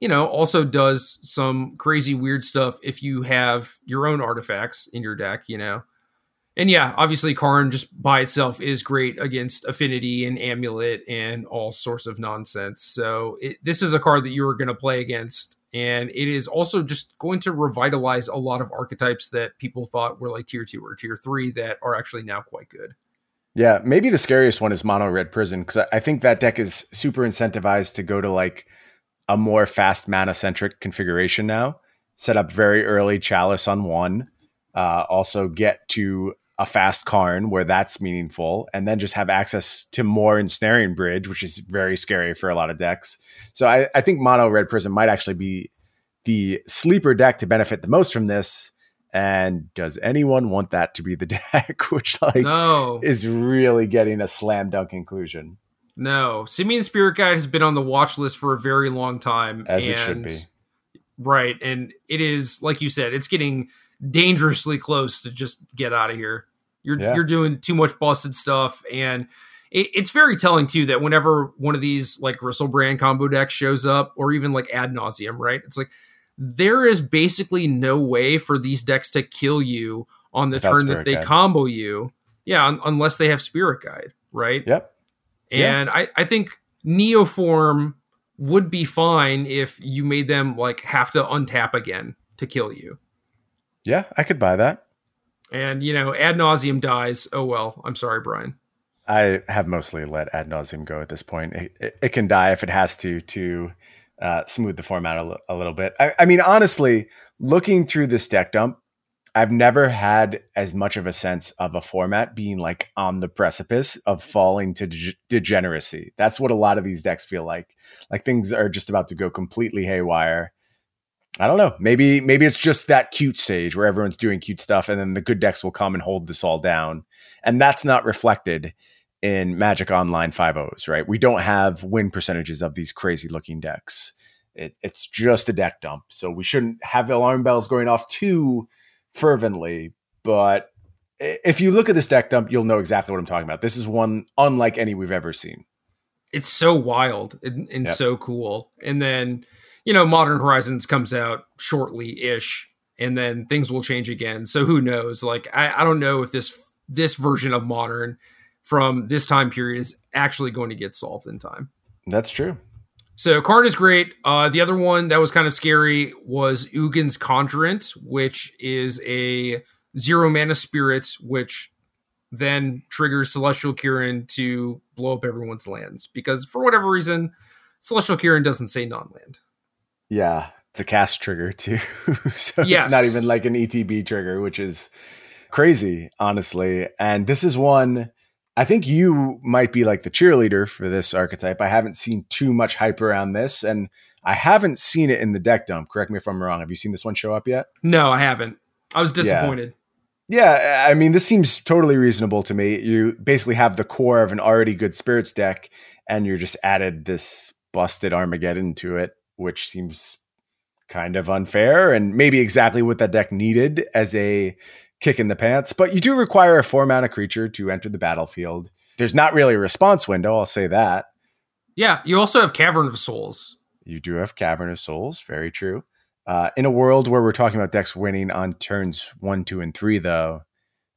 you know also does some crazy weird stuff if you have your own artifacts in your deck you know and yeah, obviously Karn just by itself is great against Affinity and Amulet and all sorts of nonsense. So it, this is a card that you are going to play against, and it is also just going to revitalize a lot of archetypes that people thought were like tier two or tier three that are actually now quite good. Yeah, maybe the scariest one is Mono Red Prison because I think that deck is super incentivized to go to like a more fast mana centric configuration now. Set up very early Chalice on one. Uh, also get to a fast Karn where that's meaningful, and then just have access to more ensnaring bridge, which is very scary for a lot of decks. So I, I think mono red prison might actually be the sleeper deck to benefit the most from this. And does anyone want that to be the deck, which like no. is really getting a slam dunk conclusion? No, Simian Spirit Guide has been on the watch list for a very long time, as and, it should be. Right, and it is like you said, it's getting dangerously close to just get out of here. You're yeah. you're doing too much busted stuff, and it, it's very telling too that whenever one of these like Griselbrand combo decks shows up, or even like ad nauseam, right? It's like there is basically no way for these decks to kill you on the Without turn that they guide. combo you. Yeah, un- unless they have Spirit Guide, right? Yep. And yeah. I I think Neoform would be fine if you made them like have to untap again to kill you. Yeah, I could buy that. And you know, ad nauseam dies. Oh well. I'm sorry, Brian. I have mostly let ad nauseam go at this point. It, it, it can die if it has to to uh, smooth the format a, l- a little bit. I, I mean, honestly, looking through this deck dump, I've never had as much of a sense of a format being like on the precipice of falling to de- degeneracy. That's what a lot of these decks feel like. Like things are just about to go completely haywire. I don't know. Maybe maybe it's just that cute stage where everyone's doing cute stuff, and then the good decks will come and hold this all down, and that's not reflected in Magic Online 5.0s, right? We don't have win percentages of these crazy looking decks. It, it's just a deck dump, so we shouldn't have alarm bells going off too fervently. But if you look at this deck dump, you'll know exactly what I'm talking about. This is one unlike any we've ever seen. It's so wild and, and yep. so cool, and then you know, Modern Horizons comes out shortly ish, and then things will change again. So who knows? Like, I, I don't know if this this version of Modern from this time period is actually going to get solved in time. That's true. So Karn is great. Uh, the other one that was kind of scary was Ugin's Conjurant, which is a zero mana spirit, which then triggers Celestial Kirin to blow up everyone's lands because for whatever reason, Celestial Kirin doesn't say non-land. Yeah, it's a cast trigger too, so yes. it's not even like an ETB trigger, which is crazy, honestly. And this is one I think you might be like the cheerleader for this archetype. I haven't seen too much hype around this, and I haven't seen it in the deck dump. Correct me if I'm wrong. Have you seen this one show up yet? No, I haven't. I was disappointed. Yeah. yeah, I mean, this seems totally reasonable to me. You basically have the core of an already good spirits deck, and you're just added this busted Armageddon to it, which seems kind of unfair and maybe exactly what that deck needed as a kick in the pants. But you do require a four mana creature to enter the battlefield. There's not really a response window, I'll say that. Yeah, you also have Cavern of Souls. You do have Cavern of Souls, very true. Uh, in a world where we're talking about decks winning on turns one, two, and three, though,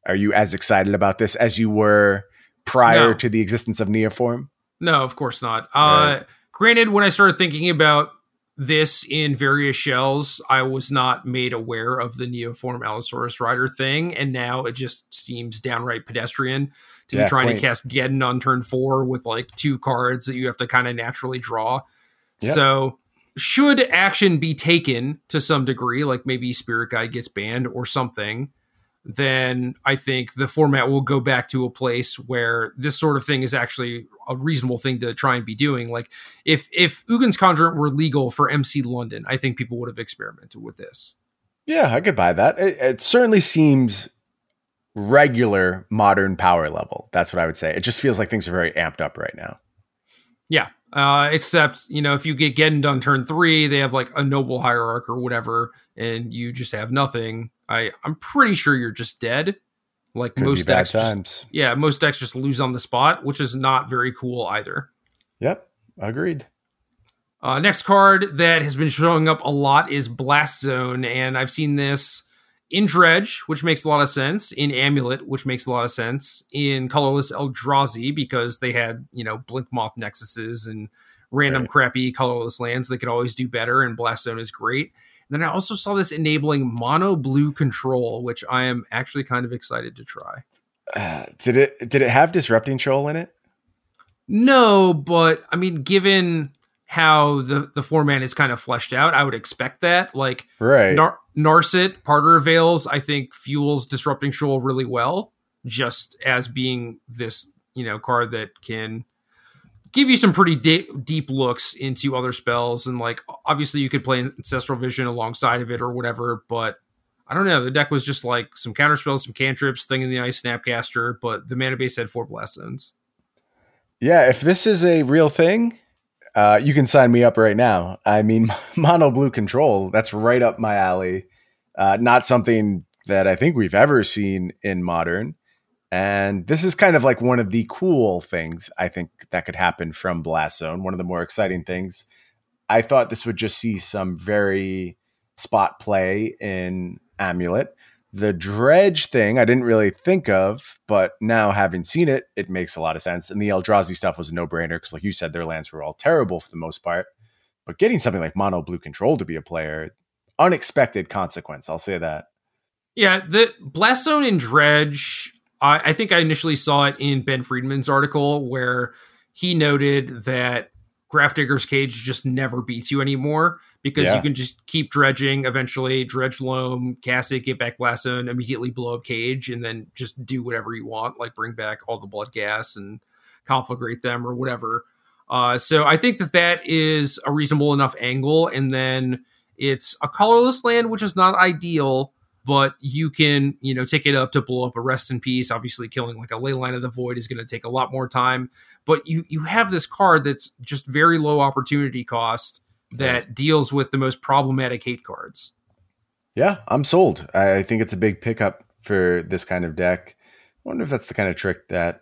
are you as excited about this as you were prior no. to the existence of Neoform? No, of course not. Uh, right. Granted, when I started thinking about this in various shells, I was not made aware of the Neoform Allosaurus Rider thing, and now it just seems downright pedestrian to yeah, be trying quaint. to cast Geddon on turn four with like two cards that you have to kind of naturally draw. Yep. So should action be taken to some degree, like maybe Spirit Guide gets banned or something, then I think the format will go back to a place where this sort of thing is actually a reasonable thing to try and be doing. Like if if Ugin's Conjurant were legal for MC London, I think people would have experimented with this. Yeah, I could buy that. It, it certainly seems regular modern power level. That's what I would say. It just feels like things are very amped up right now. Yeah. Uh, except, you know, if you get getting done turn three, they have like a noble hierarch or whatever, and you just have nothing. I, I'm pretty sure you're just dead. Like Could most decks, just, yeah, most decks just lose on the spot, which is not very cool either. Yep, agreed. Uh, next card that has been showing up a lot is Blast Zone, and I've seen this in Dredge, which makes a lot of sense, in Amulet, which makes a lot of sense, in Colorless Eldrazi, because they had, you know, Blink Moth Nexuses and random right. crappy colorless lands that could always do better, and Blast Zone is great. And then I also saw this enabling mono blue control, which I am actually kind of excited to try. Uh, did it did it have disrupting shoal in it? No, but I mean, given how the the format is kind of fleshed out, I would expect that. Like right. Nar- Narset, Parter of Veils, I think fuels Disrupting Shoal really well, just as being this, you know, card that can give you some pretty de- deep looks into other spells. And like, obviously, you could play Ancestral Vision alongside of it or whatever, but I don't know. The deck was just like some counter spells, some cantrips, Thing in the Ice, Snapcaster, but the mana base had four blessings. Yeah, if this is a real thing, uh, you can sign me up right now. I mean, mono blue control, that's right up my alley. Uh, not something that I think we've ever seen in modern. And this is kind of like one of the cool things I think that could happen from Blast Zone, one of the more exciting things. I thought this would just see some very spot play in Amulet. The dredge thing I didn't really think of, but now having seen it, it makes a lot of sense. And the Eldrazi stuff was a no brainer because, like you said, their lands were all terrible for the most part. But getting something like mono blue control to be a player, unexpected consequence. I'll say that. Yeah, the Blast Zone and Dredge, I, I think I initially saw it in Ben Friedman's article where he noted that Grafdigger's Cage just never beats you anymore because yeah. you can just keep dredging, eventually dredge loam, cast it, get back blast zone, immediately blow up cage, and then just do whatever you want, like bring back all the bloodghast and conflagrate them or whatever. Uh, so I think that that is a reasonable enough angle, and then it's a colorless land, which is not ideal, but you can, you know, take it up to blow up a rest in peace. Obviously, killing like a Leyline of the Void is going to take a lot more time, but you you have this card that's just very low opportunity cost that deals with the most problematic hate cards. Yeah, I'm sold. I think it's a big pickup for this kind of deck. I wonder if that's the kind of trick that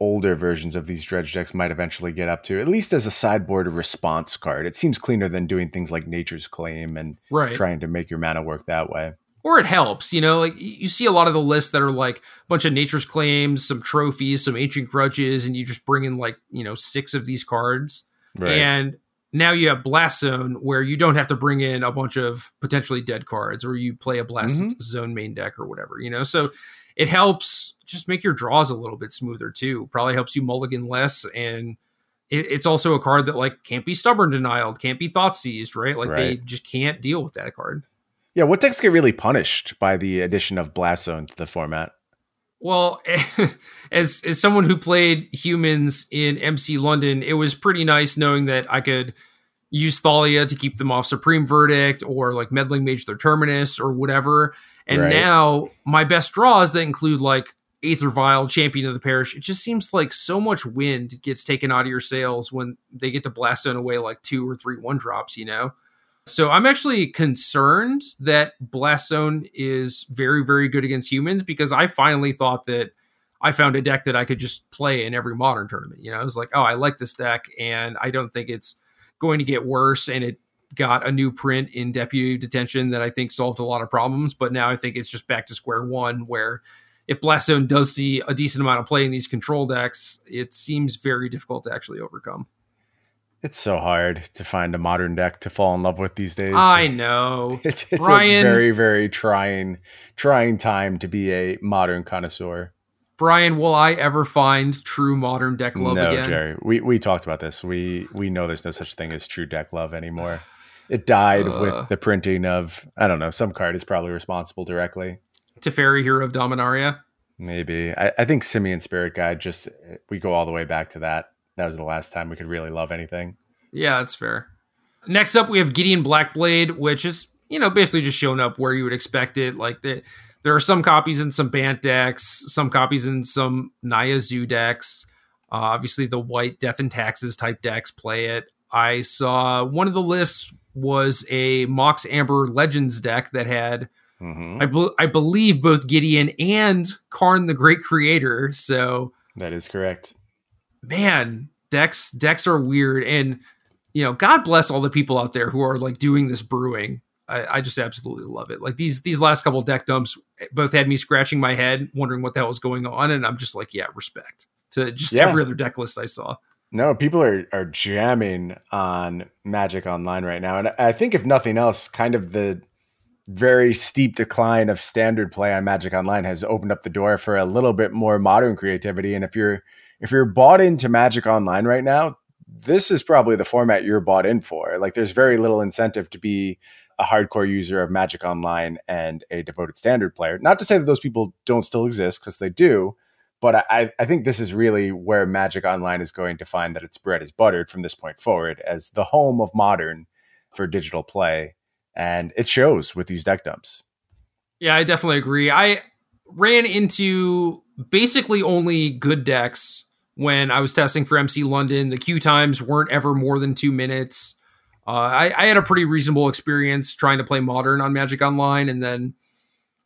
older versions of these dredge decks might eventually get up to, at least as a sideboard response card. It seems cleaner than doing things like Nature's Claim and right. trying to make your mana work that way. Or it helps, you know, like you see a lot of the lists that are like a bunch of Nature's Claims, some trophies, some Ancient Grudges, and you just bring in like, you know, six of these cards. Right. And now you have blast zone where you don't have to bring in a bunch of potentially dead cards or you play a blast mm-hmm. zone main deck or whatever you know? So it helps just make your draws a little bit smoother too. Probably helps you mulligan less and it, it's also a card that like can't be stubborn denied can't be thought seized right? Like right. they just can't deal with that card. Yeah what decks get really punished by the addition of blast zone to the format well, as as someone who played humans in MC London, it was pretty nice knowing that I could use Thalia to keep them off Supreme Verdict or like Meddling Mage their Terminus or whatever. And right. now my best draws that include like Aether Vial, Champion of the Parish. It just seems like so much wind gets taken out of your sails when they get to blast in away like two or three one drops, you know? So I'm actually concerned that Blast Zone is very, very good against humans because I finally thought that I found a deck that I could just play in every modern tournament. You know, I was like, oh, I like this deck, and I don't think it's going to get worse. And it got a new print in Deputy Detention that I think solved a lot of problems. But now I think it's just back to square one where if Blast Zone does see a decent amount of play in these control decks, it seems very difficult to actually overcome. It's so hard to find a modern deck to fall in love with these days. I know. It's, it's Brian, a very, very trying, trying time to be a modern connoisseur. Brian, will I ever find true modern deck love no, again? Jerry. We we talked about this. We we know there's no such thing as true deck love anymore. It died uh, with the printing of I don't know, some card is probably responsible directly. Teferi Hero of Dominaria? Maybe. I, I think Simian Spirit Guide just we go all the way back to that that was the last time we could really love anything. Yeah, that's fair. Next up, we have Gideon Blackblade, which is you know basically just showing up where you would expect it. Like the, there are some copies in some Bant decks, some copies in some Naya Zoo decks. Uh, obviously, the white Death and Taxes type decks play it. I saw one of the lists was a Mox Amber Legends deck that had, mm-hmm. I, be- I believe, both Gideon and Karn the Great Creator. So that is correct man, decks decks are weird, and you know, God bless all the people out there who are like doing this brewing. I, I just absolutely love it. Like these these last couple deck dumps both had me scratching my head, wondering what the hell was going on, and I'm just like, yeah, respect to just yeah. every other deck list I saw. No, people are are jamming on Magic Online right now, and I think if nothing else, kind of the very steep decline of standard play on Magic Online has opened up the door for a little bit more modern creativity. And if you're if you're bought into Magic Online right now, this is probably the format you're bought in for. Like there's very little incentive to be a hardcore user of Magic Online and a devoted standard player. Not to say that those people don't still exist, because they do, but I, I think this is really where Magic Online is going to find that its bread is buttered from this point forward as the home of modern for digital play. And it shows with these deck dumps. Yeah, I definitely agree. I ran into basically only good decks when I was testing for MC London. The queue times weren't ever more than two minutes. Uh, I, I, had a pretty reasonable experience trying to play modern on Magic Online, and then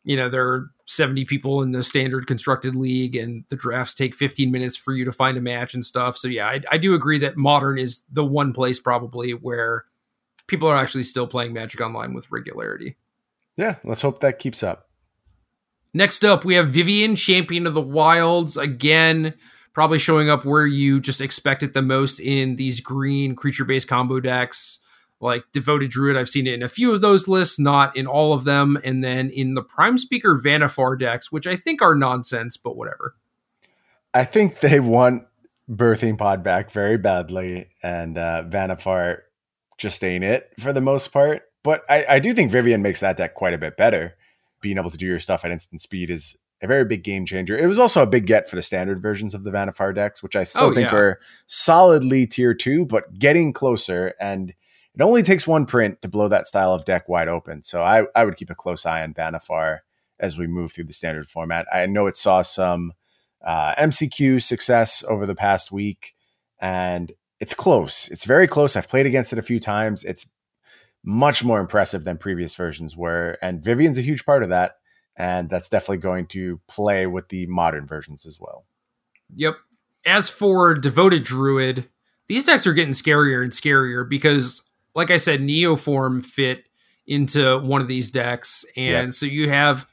you know there are 70 people in the standard constructed league, and the drafts take 15 minutes for you to find a match and stuff. So yeah, I, I do agree that modern is the one place probably where people are actually still playing Magic Online with regularity. Yeah, let's hope that keeps up. Next up, we have Vivien, Champion of the Wilds. Again, probably showing up where you just expect it the most in these green creature based combo decks. Like devoted druid i've seen it in a few of those lists not in all of them. And then in the prime speaker vannifar decks which i think are nonsense but whatever. I think they want birthing pod back very badly and uh vannifar just ain't it for the most part. But I, I do think vivien makes that deck quite a bit better. Being able to do your stuff at instant speed is a very big game changer. It was also a big get for the standard versions of the Vannifar decks, which I still oh, think yeah. are solidly tier two, but getting closer. And it only takes one print to blow that style of deck wide open. So I, I would keep a close eye on Vannifar as we move through the standard format. I know it saw some uh, MCQ success over the past week, and it's close. It's very close. I've played against it a few times. It's much more impressive than previous versions were, and Vivien's a huge part of that and that's definitely going to play with the modern versions as well. Yep. As for Devoted Druid, these decks are getting scarier and scarier because, like I said, Neoform fit into one of these decks, and yep. so you have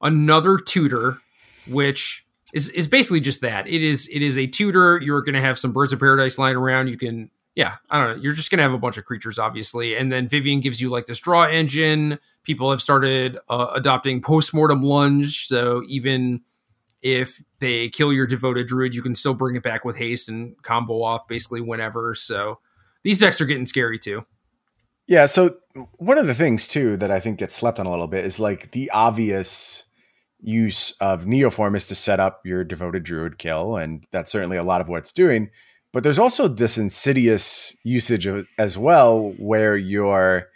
another tutor, which is is basically just that. It is it is a tutor. You're going to have some birds of paradise lying around. You can yeah, I don't know. You're just gonna have a bunch of creatures, obviously, and then Vivien gives you like this draw engine. People have started uh, adopting postmortem lunge, so even if they kill your devoted druid, you can still bring it back with haste and combo off basically whenever. So these decks are getting scary too. Yeah. So one of the things too that I think gets slept on a little bit is like the obvious use of Neoform is to set up your devoted druid kill, and that's certainly a lot of what it's doing. But there's also this insidious usage of, as well, where your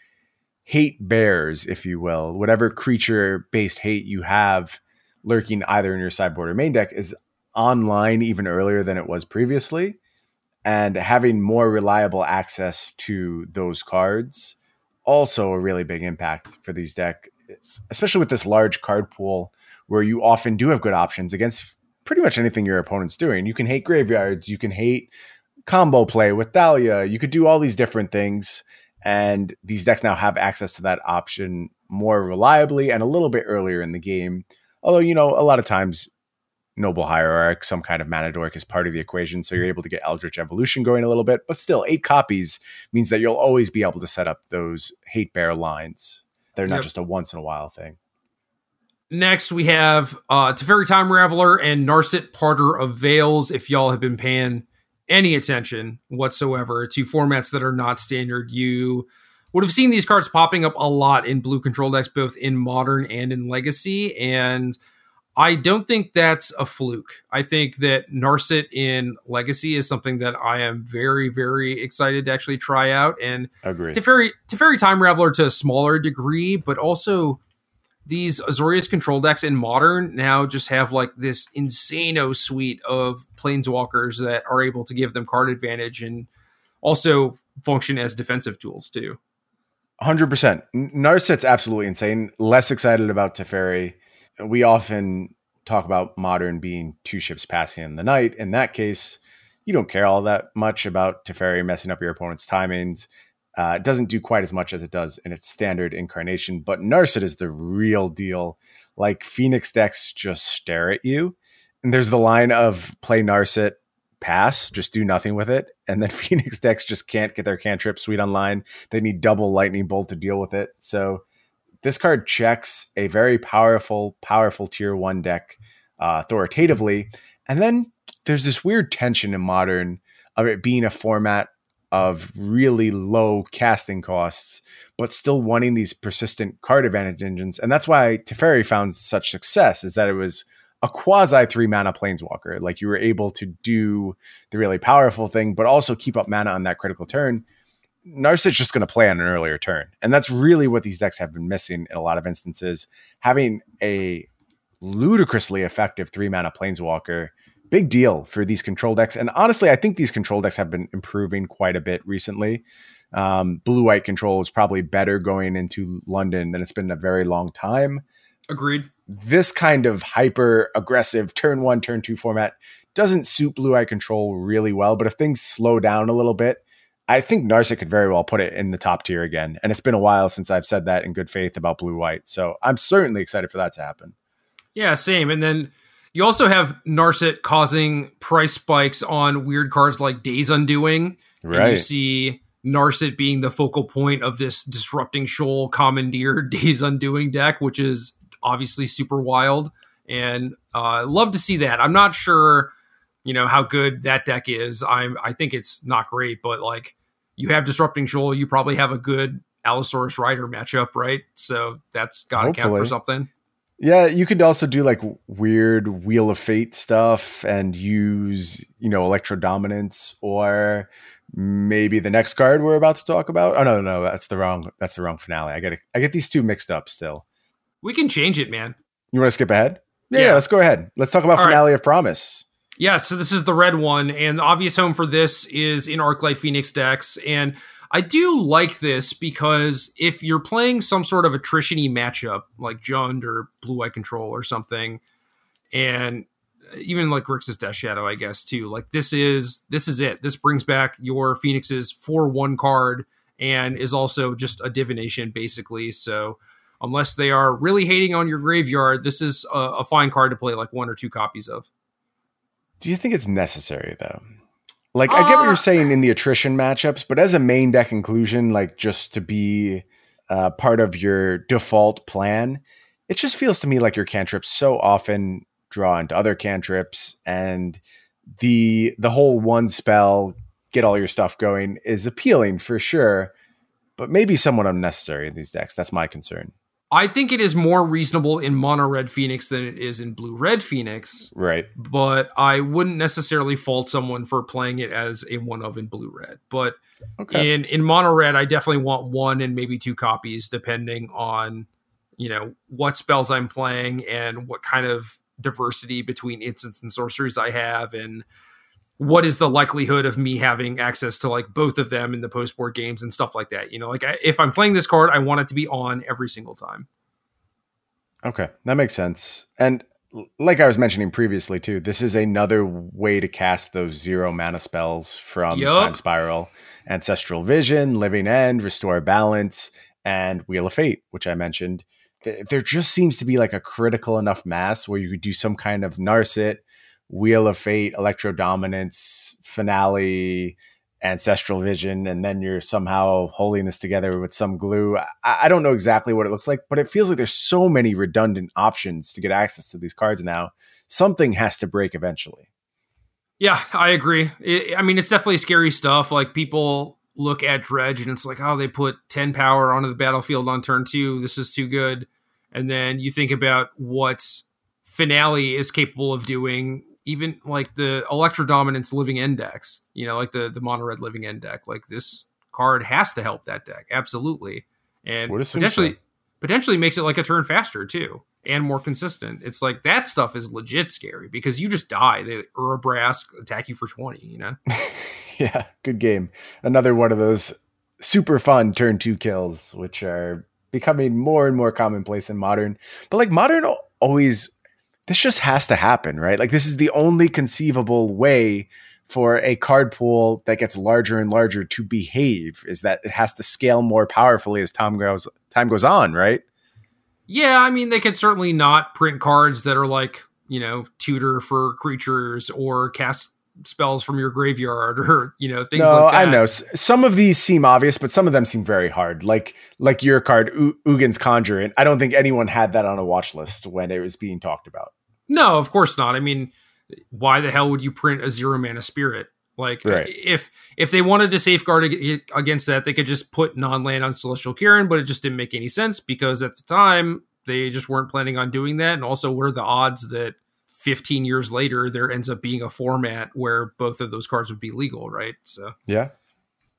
hate bears, if you will, whatever creature based hate you have lurking either in your sideboard or main deck is online even earlier than it was previously. And having more reliable access to those cards, also a really big impact for these decks, especially with this large card pool where you often do have good options against pretty much anything your opponent's doing. You can hate graveyards, you can hate combo play with Thalia, you could do all these different things. And these decks now have access to that option more reliably and a little bit earlier in the game Although, you know, a lot of times Noble Hierarch, some kind of mana dork is part of the equation. So you're able to get Eldritch Evolution going a little bit. But still, eight copies means that you'll always be able to set up those hate bear lines. They're not yep. just a once in a while thing. Next, we have uh, Teferi Time Raveler and Narset Parter of Veils. If y'all have been paying any attention whatsoever to formats that are not standard, you would have seen these cards popping up a lot in blue control decks, both in modern and in legacy. And I don't think that's a fluke. I think that Narset in Legacy is something that I am very, very excited to actually try out. And Agree. Teferi, Teferi Time Raveler to a smaller degree, but also these Azorius control decks in modern now just have like this insano suite of planeswalkers that are able to give them card advantage and also function as defensive tools too. Hundred percent. Narset's absolutely insane. Less excited about Teferi. We often talk about modern being two ships passing in the night. In that case, you don't care all that much about Teferi messing up your opponent's timings. Uh, it doesn't do quite as much as it does in its standard incarnation, but Narset is the real deal. Like Phoenix decks just stare at you. And there's the line of play Narset pass, just do nothing with it. And then Phoenix decks just can't get their cantrip suite online. They need double lightning bolt to deal with it. So this card checks a very powerful, powerful tier one deck uh, authoritatively. And then there's this weird tension in modern of it being a format of really low casting costs, but still wanting these persistent card advantage engines. And that's why Teferi found such success, is that it was a quasi three mana planeswalker. Like you were able to do the really powerful thing, but also keep up mana on that critical turn. Narset's just going to play on an earlier turn. And that's really what these decks have been missing in a lot of instances. Having a ludicrously effective three mana planeswalker, big deal for these control decks. And honestly, I think these control decks have been improving quite a bit recently. Um, blue white control is probably better going into London than it's been in a very long time. Agreed. This kind of hyper aggressive turn one, turn two format doesn't suit blue eye control really well. But if things slow down a little bit, I think Narsa could very well put it in the top tier again. And it's been a while since I've said that in good faith about blue white. So I'm certainly excited for that to happen. Yeah, same. And then you also have Narset causing price spikes on weird cards like Days Undoing. Right. And you see Narset being the focal point of this disrupting shoal commandeer Days Undoing deck, which is obviously super wild, and uh, love to see that. I'm not sure, you know, how good that deck is. I'm I think it's not great, but like you have disrupting shoal, you probably have a good Allosaurus Rider matchup, right? So that's got to count for something. Yeah, you could also do like weird Wheel of Fate stuff and use, you know, Electro Dominance or maybe the next card we're about to talk about. Oh no, no, that's the wrong that's the wrong finale. I get I get these two mixed up still. We can change it, man. You want to skip ahead? Yeah, yeah. yeah let's go ahead. Let's talk about All finale right. of promise. Yeah, so this is the red one, and the obvious home for this is in Arclight Phoenix decks. And I do like this because if you're playing some sort of attrition-y matchup like Jund or Blue Eye Control or something, and even like Grixis Death Shadow, I guess too. Like this is this is it. This brings back your Phoenix's four one card and is also just a divination basically. So unless they are really hating on your graveyard, this is a, a fine card to play like one or two copies of. Do you think it's necessary though? Like I get what you're saying in the attrition matchups, but as a main deck inclusion, like just to be uh, part of your default plan, it just feels to me like your cantrips so often draw into other cantrips, and the the whole one spell get all your stuff going is appealing for sure, but maybe somewhat unnecessary in these decks. That's my concern. I think it is more reasonable in mono red Phoenix than it is in blue red Phoenix. Right. But I wouldn't necessarily fault someone for playing it as a one of in blue red. But okay. in in mono red, I definitely want one and maybe two copies, depending on you know what spells I'm playing and what kind of diversity between instants and sorceries I have and what is the likelihood of me having access to like both of them in the post board games and stuff like that. You know, like I, if I'm playing this card, I want it to be on every single time. Okay, that makes sense. And like I was mentioning previously too, this is another way to cast those zero mana spells from yep. Time Spiral, Ancestral Vision, Living End, Restore Balance, and Wheel of Fate, which I mentioned. There just seems to be like a critical enough mass where you could do some kind of Narset Wheel of Fate, Electro Dominance, Finale, Ancestral Vision, and then you're somehow holding this together with some glue. I, I, don't know exactly what it looks like, but it feels like there's so many redundant options to get access to these cards now. Something has to break eventually. Yeah, I agree. It, I mean, it's definitely scary stuff. Like people look at Dredge and it's like, oh, they put 10 power onto the battlefield on turn two. This is too good. And then you think about what Finale is capable of doing even like the Electro Dominance Living End decks, you know, like the the mono red Living End deck, like this card has to help that deck absolutely, and potentially so. potentially makes it like a turn faster too and more consistent. It's like that stuff is legit scary because you just die. They Urabrask attack you for twenty, you know. yeah, good game. Another one of those super fun turn two kills, which are becoming more and more commonplace in modern. But like modern always this just has to happen, right? Like this is the only conceivable way for a card pool that gets larger and larger to behave is that it has to scale more powerfully as time goes time goes on, right? Yeah, I mean they could certainly not print cards that are like, you know, tutor for creatures or cast spells from your graveyard or you know things no, like that. I know some of these seem obvious, but some of them seem very hard. Like like your card U- Ugin's Conjurant. I don't think anyone had that on a watch list when it was being talked about. No, of course not. I mean, why the hell would you print a zero mana spirit? Like right. if if they wanted to safeguard against that, they could just put non-land on Celestial Kirin, but it just didn't make any sense because at the time they just weren't planning on doing that. And also, what are the odds that 15 years later there ends up being a format where both of those cards would be legal, right? So yeah.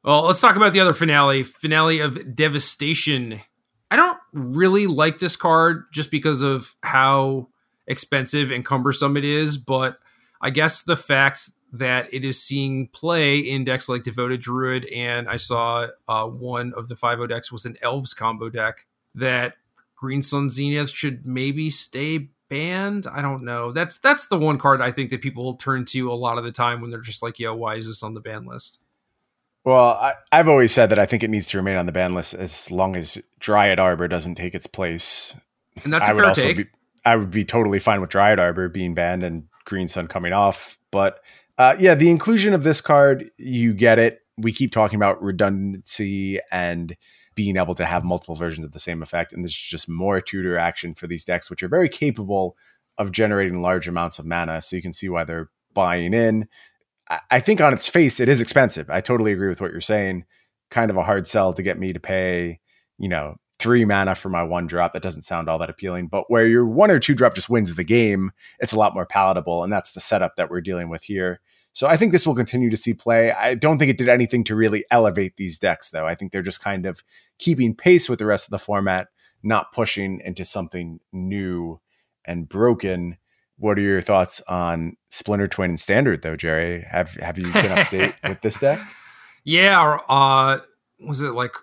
Well, let's talk about the other finale, finale of devastation. I don't really like this card just because of how expensive and cumbersome it is, but I guess the fact that it is seeing play in decks like Devoted Druid, and I saw uh, one of the 5 decks was an Elves combo deck that Green Sun Zenith should maybe stay banned. I don't know. That's that's the one card I think that people turn to a lot of the time when they're just like, "Yo, why is this on the ban list?" Well, I, have always said that I think it needs to remain on the ban list as long as Dryad Arbor doesn't take its place. And that's a I fair take. Be, I would be totally fine with Dryad Arbor being banned and Green Sun coming off. But uh, yeah, the inclusion of this card, you get it. We keep talking about redundancy and being able to have multiple versions of the same effect. And there's just more tutor action for these decks, which are very capable of generating large amounts of mana. So you can see why they're buying in. I think on its face, it is expensive. I totally agree with what you're saying. Kind of a hard sell to get me to pay, you know, three mana for my one drop. That doesn't sound all that appealing. But where your one or two drop just wins the game, it's a lot more palatable. And that's the setup that we're dealing with here. So I think this will continue to see play. I don't think it did anything to really elevate these decks, though. I think they're just kind of keeping pace with the rest of the format, not pushing into something new and broken. What are your thoughts on Splinter Twin and Standard, though, Jerry? Have have you been up to date with this deck? Yeah, uh, was it like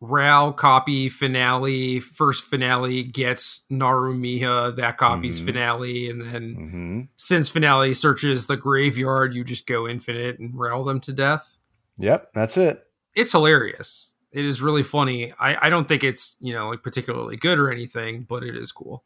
Ral copy finale, first finale gets Naru Meha, that copy's mm-hmm. finale, and then mm-hmm. since finale searches the graveyard, you just go infinite and Ral them to death. Yep, that's it. It's hilarious. It is really funny. I, I don't think it's, you know, like particularly good or anything, but it is cool.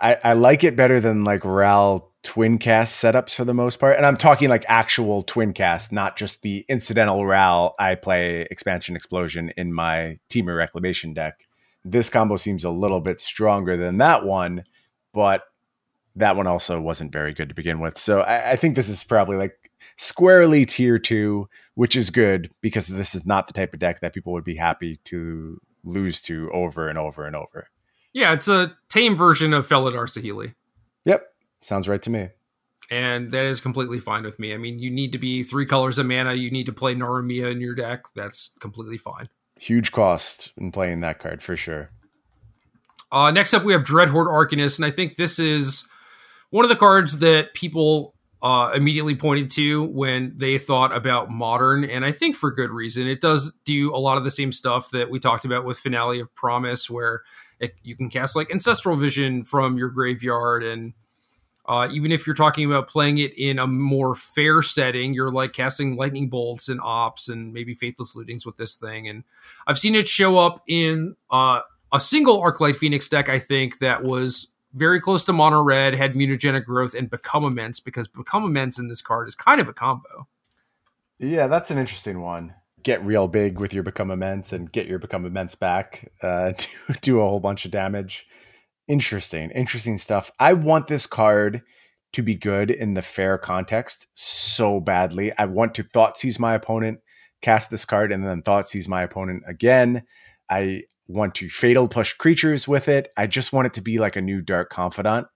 I, I like it better than like Ral twin cast setups for the most part. And I'm talking like actual twin cast, not just the incidental RAL I play expansion explosion in my Temur reclamation deck. This combo seems a little bit stronger than that one, but that one also wasn't very good to begin with. So I, I think this is probably like squarely tier two, which is good because this is not the type of deck that people would be happy to lose to over and over and over. Yeah, it's a tame version of Felidar Saheeli. Yep, sounds right to me. And that is completely fine with me. I mean, you need to be three colors of mana. You need to play Naru Meha in your deck. That's completely fine. Huge cost in playing that card for sure. Uh, next up, we have Dreadhorde Arcanist, and I think this is one of the cards that people uh, immediately pointed to when they thought about modern, and I think for good reason. It does do a lot of the same stuff that we talked about with Finale of Promise, where it, you can cast like Ancestral Vision from your graveyard, and uh, even if you're talking about playing it in a more fair setting, you're like casting lightning bolts and Opts and maybe faithless lootings with this thing. And I've seen it show up in uh, a single Arclight Phoenix deck, I think, that was very close to mono red, had mutagenic growth, and become immense because become immense in this card is kind of a combo. Yeah, that's an interesting one. Get real big with your become immense and get your become immense back uh, to do a whole bunch of damage. Interesting, interesting stuff. I want this card to be good in the fair context so badly. I want to Thoughtseize my opponent, cast this card, and then Thoughtseize my opponent again. I want to fatal push creatures with it. I just want it to be like a new Dark Confidant.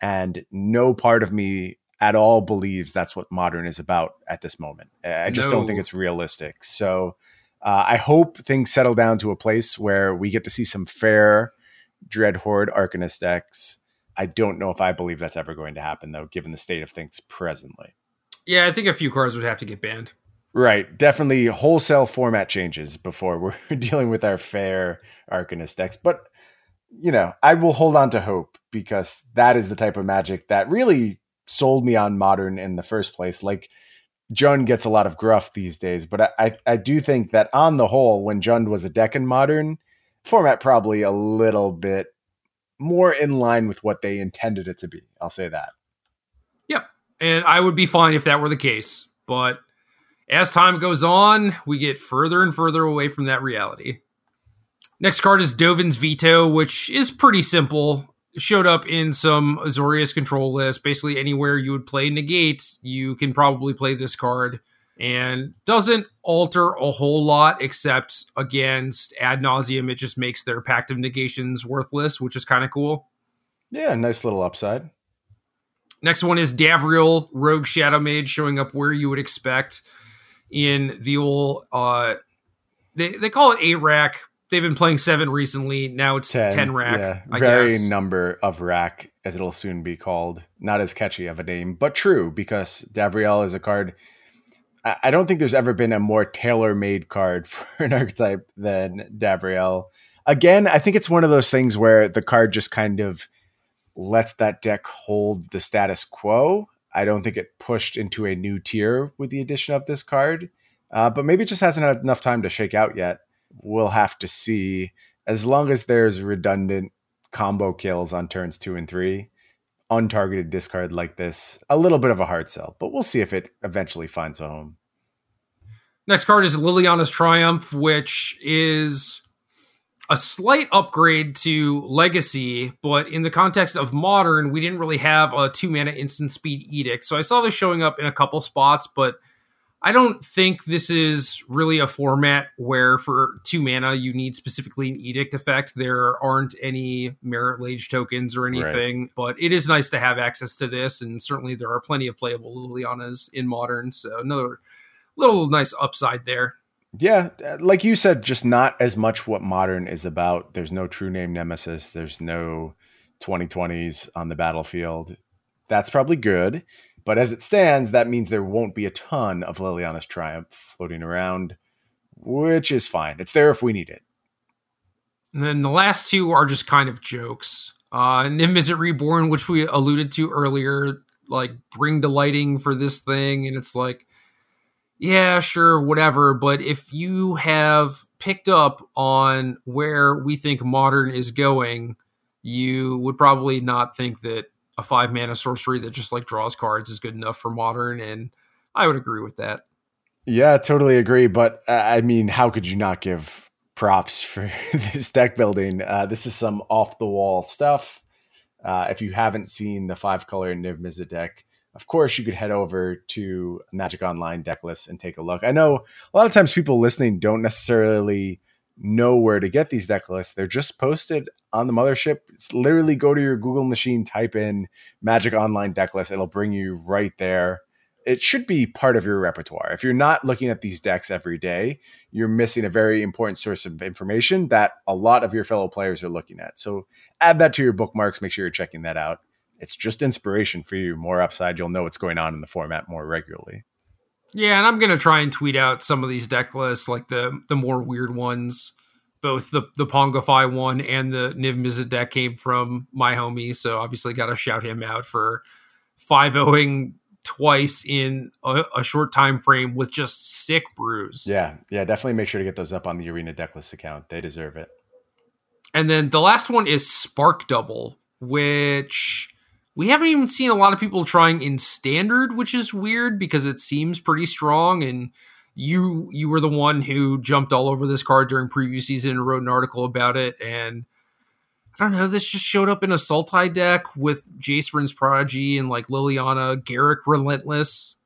And no part of me at all believes that's what modern is about at this moment. I just no. don't think it's realistic. So uh, I hope things settle down to a place where we get to see some fair Dreadhorde Arcanist decks. I don't know if I believe that's ever going to happen, though, given the state of things presently. Yeah, I think a few cards would have to get banned. Right. Definitely wholesale format changes before we're dealing with our fair Arcanist decks. But, you know, I will hold on to hope because that is the type of magic that really sold me on modern in the first place. Like, Jund gets a lot of gruff these days, but I, I, I do think that on the whole, when Jund was a deck in modern, format probably a little bit more in line with what they intended it to be. I'll say that. Yep. And I would be fine if that were the case. But as time goes on, we get further and further away from that reality. Next card is Dovin's Veto, which is pretty simple. showed up in some Azorius control list. Basically, anywhere you would play Negate, you can probably play this card. And doesn't alter a whole lot, except against ad nauseam, it just makes their Pact of Negations worthless, which is kind of cool. Yeah, nice little upside. Next one is Davriel, Rogue Shadow Mage, showing up where you would expect in the old uh they, they call it eight rack. They've been playing seven recently. Now it's ten, 10 rack. Yeah. I Very guess. number of rack, as it'll soon be called. Not as catchy of a name, but true because Davriel is a card. I don't think there's ever been a more tailor-made card for an archetype than Davriel. Again, I think it's one of those things where the card just kind of lets that deck hold the status quo I don't think it pushed into a new tier with the addition of this card, uh, but maybe it just hasn't had enough time to shake out yet. We'll have to see. As long as there's redundant combo kills on turns two and three, untargeted discard like this, a little bit of a hard sell, but we'll see if it eventually finds a home. Next card is Liliana's Triumph, which is a slight upgrade to legacy, but in the context of modern, we didn't really have a two mana instant speed edict. So I saw this showing up in a couple spots, but I don't think this is really a format where for two mana you need specifically an edict effect. There aren't any Marit Lage tokens or anything, right. but it is nice to have access to this, and certainly there are plenty of playable Lilianas in modern. So another little nice upside there. Yeah, uh, like you said, just not as much what modern is about. There's no true name nemesis. There's no 2020s on the battlefield. That's probably good. But as it stands, that means there won't be a ton of Liliana's Triumph floating around, which is fine. It's there if we need it. And then the last two are just kind of jokes. Uh, Niv Mizzet Reborn, which we alluded to earlier, like bring delighting for this thing, and it's like yeah, sure, whatever. But if you have picked up on where we think modern is going, you would probably not think that a five mana sorcery that just like draws cards is good enough for modern, and I would agree with that. Yeah, totally agree. But uh, I mean, how could you not give props for this deck building? Uh, this is some off the wall stuff. Uh, if you haven't seen the five color Niv Mizzet deck, of course you could head over to Magic Online deck list and take a look. I know a lot of times people listening don't necessarily know where to get these deck lists. They're just posted on the mothership. It's literally go to your Google machine, type in Magic Online deck list. It'll bring you right there. It should be part of your repertoire. If you're not looking at these decks every day, you're missing a very important source of information that a lot of your fellow players are looking at. So add that to your bookmarks. Make sure you're checking that out. It's just inspiration for you. More upside, you'll know what's going on in the format more regularly. Yeah, and I'm gonna try and tweet out some of these deck lists, like the the more weird ones. Both the the Pongify one and the Niv Mizzet deck came from my homie, so obviously got to shout him out for five owing twice in a, a, short time frame with just sick brews. Yeah, yeah, definitely make sure to get those up on the Arena Decklist account. They deserve it. And then the last one is Spark Double, which we haven't even seen a lot of people trying in standard, which is weird because it seems pretty strong. And you you were the one who jumped all over this card during preview season and wrote an article about it. And I don't know, this just showed up in a Sultai deck with Jace Vryn's Prodigy and like Liliana, Garruk Relentless.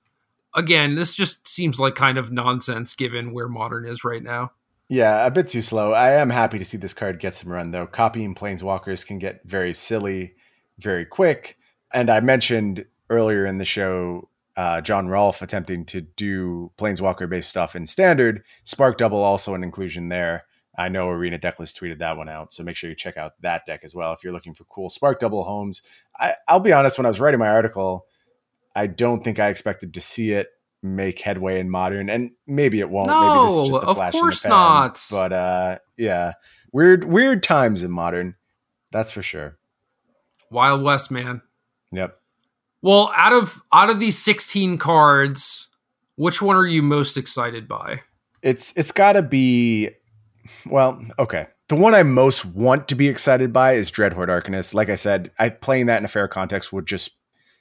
Again, this just seems like kind of nonsense given where modern is right now. Yeah, a bit too slow. I am happy to see this card get some run though. Copying Planeswalkers can get very silly very quick. And I mentioned earlier in the show uh, Jon Rolf attempting to do Planeswalker based stuff in standard. Spark Double also an inclusion there. I know Arena Decklist tweeted that one out, so make sure you check out that deck as well if you're looking for cool Spark Double homes. I, will be honest, when I was writing my article, I don't think I expected to see it make headway in modern, and maybe it won't. No, maybe this is just a flash of course in the pan, not. But uh, yeah, weird, weird times in modern. That's for sure. Wild West, man. Yep. Well, out of out of these 16 cards, which one are you most excited by? It's it's got to be well, okay. The one I most want to be excited by is Dreadhorde Arcanist. Like I said, I playing that in a fair context would just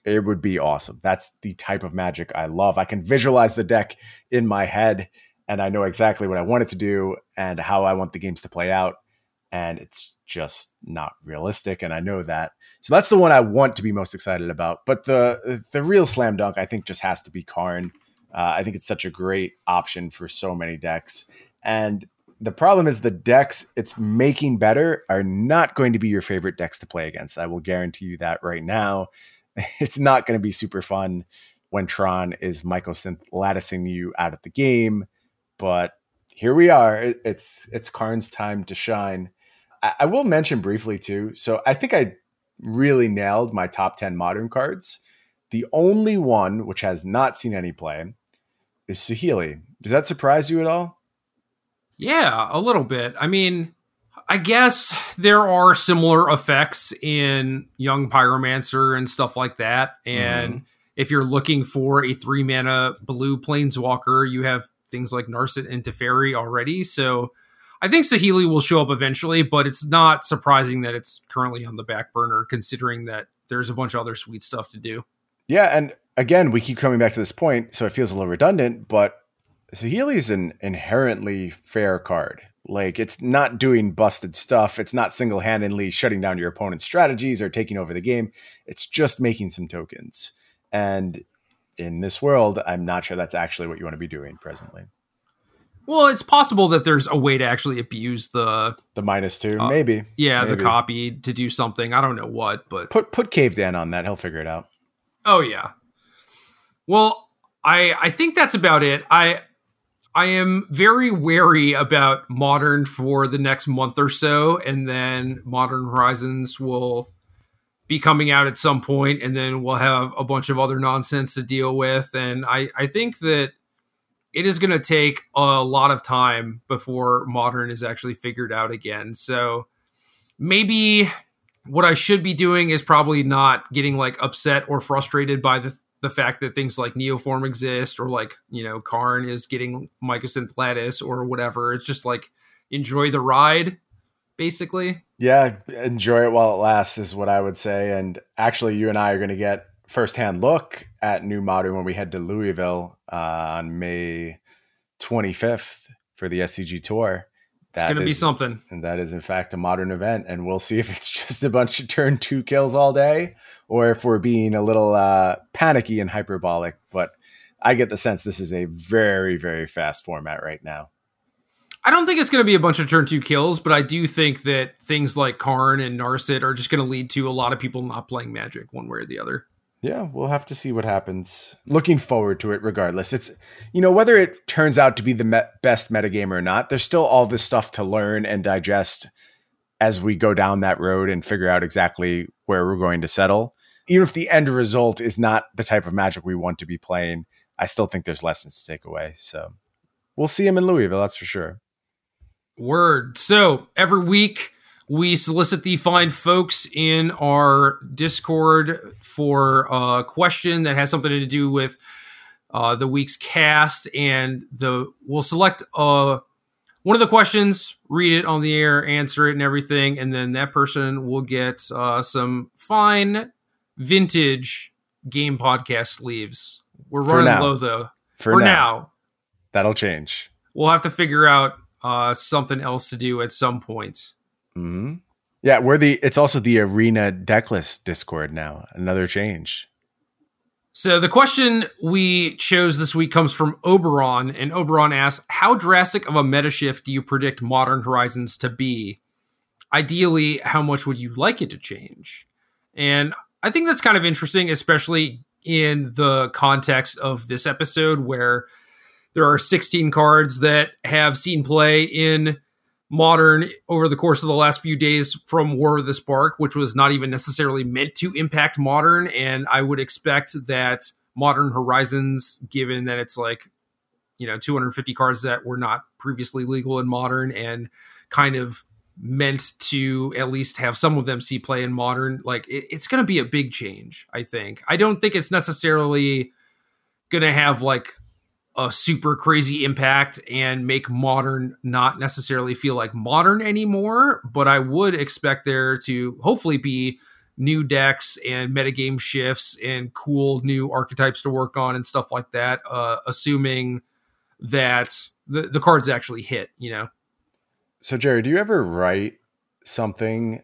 it would be awesome. That's the type of magic I love. I can visualize the deck in my head and I know exactly what I want it to do and how I want the games to play out and it's just not realistic and i know that. So that's the one i want to be most excited about but the the real slam dunk i think just has to be karn. Uh, i think it's such a great option for so many decks. And the problem is the decks it's making better are not going to be your favorite decks to play against. I will guarantee you that right now. It's not going to be super fun when tron is mycosynth latticing you out of the game but here we are. It's it's karn's time to shine I, I will mention briefly too. So I think I really nailed my top 10 modern cards. The only one which has not seen any play is Saheeli. Does that surprise you at all? Yeah, a little bit. I mean, I guess there are similar effects in Young Pyromancer and stuff like that. And mm-hmm. if you're looking for a three mana blue planeswalker, you have things like Narset and Teferi already. So I think Saheeli will show up eventually, but it's not surprising that it's currently on the back burner, considering that there's a bunch of other sweet stuff to do. Yeah, and again, we keep coming back to this point, so it feels a little redundant, but Saheeli is an inherently fair card. Like it's not doing busted stuff. It's not single-handedly shutting down your opponent's strategies or taking over the game. It's just making some tokens. And in this world, I'm not sure that's actually what you want to be doing presently. Well, it's possible that there's a way to actually abuse the the minus two, uh, maybe. Yeah, maybe. the copy to do something. I don't know what, but put put Cave Dan on that. He'll figure it out. Oh yeah. Well, I I think that's about it. I I am very wary about modern for the next month or so, and then Modern Horizons will be coming out at some point, and then we'll have a bunch of other nonsense to deal with. And I I think that it is going to take a lot of time before modern is actually figured out again. So maybe what I should be doing is probably not getting like upset or frustrated by the the fact that things like Neoform exist or like, you know, Karn is getting Mycosynth Lattice or whatever. It's just like enjoy the ride basically. Yeah, enjoy it while it lasts is what I would say. And actually, you and I are going to get firsthand look at New Modern when we head to Louisville uh, on May 25th for the SCG Tour. That it's going to be something. And that is, in fact, a modern event. And we'll see if it's just a bunch of turn two kills all day or if we're being a little uh, panicky and hyperbolic. But I get the sense this is a very, very fast format right now. I don't think it's going to be a bunch of turn two kills, but I do think that things like Karn and Narset are just going to lead to a lot of people not playing Magic one way or the other yeah, we'll have to see what happens. Looking forward to it regardless. It's, you know, whether it turns out to be the me- best metagame or not, there's still all this stuff to learn and digest as we go down that road and figure out exactly where we're going to settle. Even if the end result is not the type of magic we want to be playing, I still think there's lessons to take away. So we'll see him in Louisville, that's for sure. Word. So every week, we solicit the fine folks in our Discord for a question that has something to do with uh, the week's cast, and the we'll select uh, one of the questions, read it on the air, answer it, and everything, and then that person will get uh, some fine vintage game podcast sleeves. We're running low though. For, for now. now. that'll change. We'll have to figure out uh, something else to do at some point. Mm-hmm. Yeah, we're the. It's also the Arena Decklist Discord now. Another change. So the question we chose this week comes from Oberon, and Oberon asks, "How drastic of a meta shift do you predict Modern Horizons to be? Ideally, how much would you like it to change?" And I think that's kind of interesting, especially in the context of this episode, where there are 16 cards that have seen play in modern over the course of the last few days from War of the Spark, which was not even necessarily meant to impact modern. And I would expect that Modern Horizons, given that it's like, you know, 250 cards that were not previously legal in modern and kind of meant to at least have some of them see play in modern, like it, it's going to be a big change, I think. I don't think it's necessarily going to have like a super crazy impact and make modern not necessarily feel like modern anymore. But I would expect there to hopefully be new decks and metagame shifts and cool new archetypes to work on and stuff like that, uh, assuming that the, the cards actually hit, you know? So, Jerry, do you ever write something,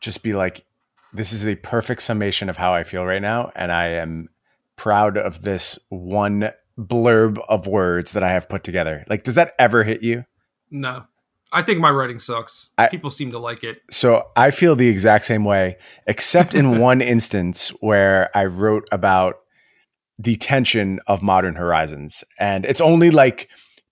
just be like, this is the perfect summation of how I feel right now, and I am proud of this one blurb of words that I have put together. Like, does that ever hit you? No. I think my writing sucks. I, People seem to like it. So I feel the exact same way, except in one instance where I wrote about the tension of modern horizons. And it's only like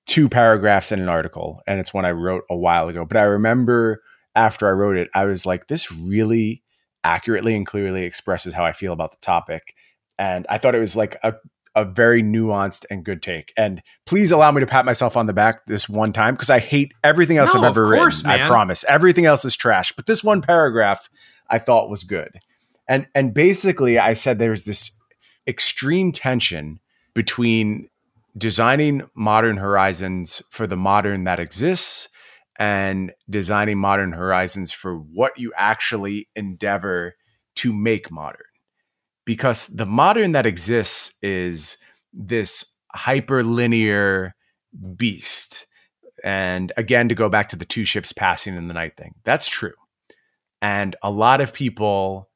two paragraphs in an article. And it's one I wrote a while ago. But I remember after I wrote it, I was like, this really accurately and clearly expresses how I feel about the topic. And I thought it was like a a very nuanced and good take. And please allow me to pat myself on the back this one time because I hate everything else no, I've ever course, written. Man. I promise. Everything else is trash. But this one paragraph I thought was good. And and basically I said there's this extreme tension between designing modern horizons for the modern that exists and designing modern horizons for what you actually endeavor to make modern because the modern that exists is this hyperlinear beast. And again, to go back to the two ships passing in the night thing, that's true. And a lot of people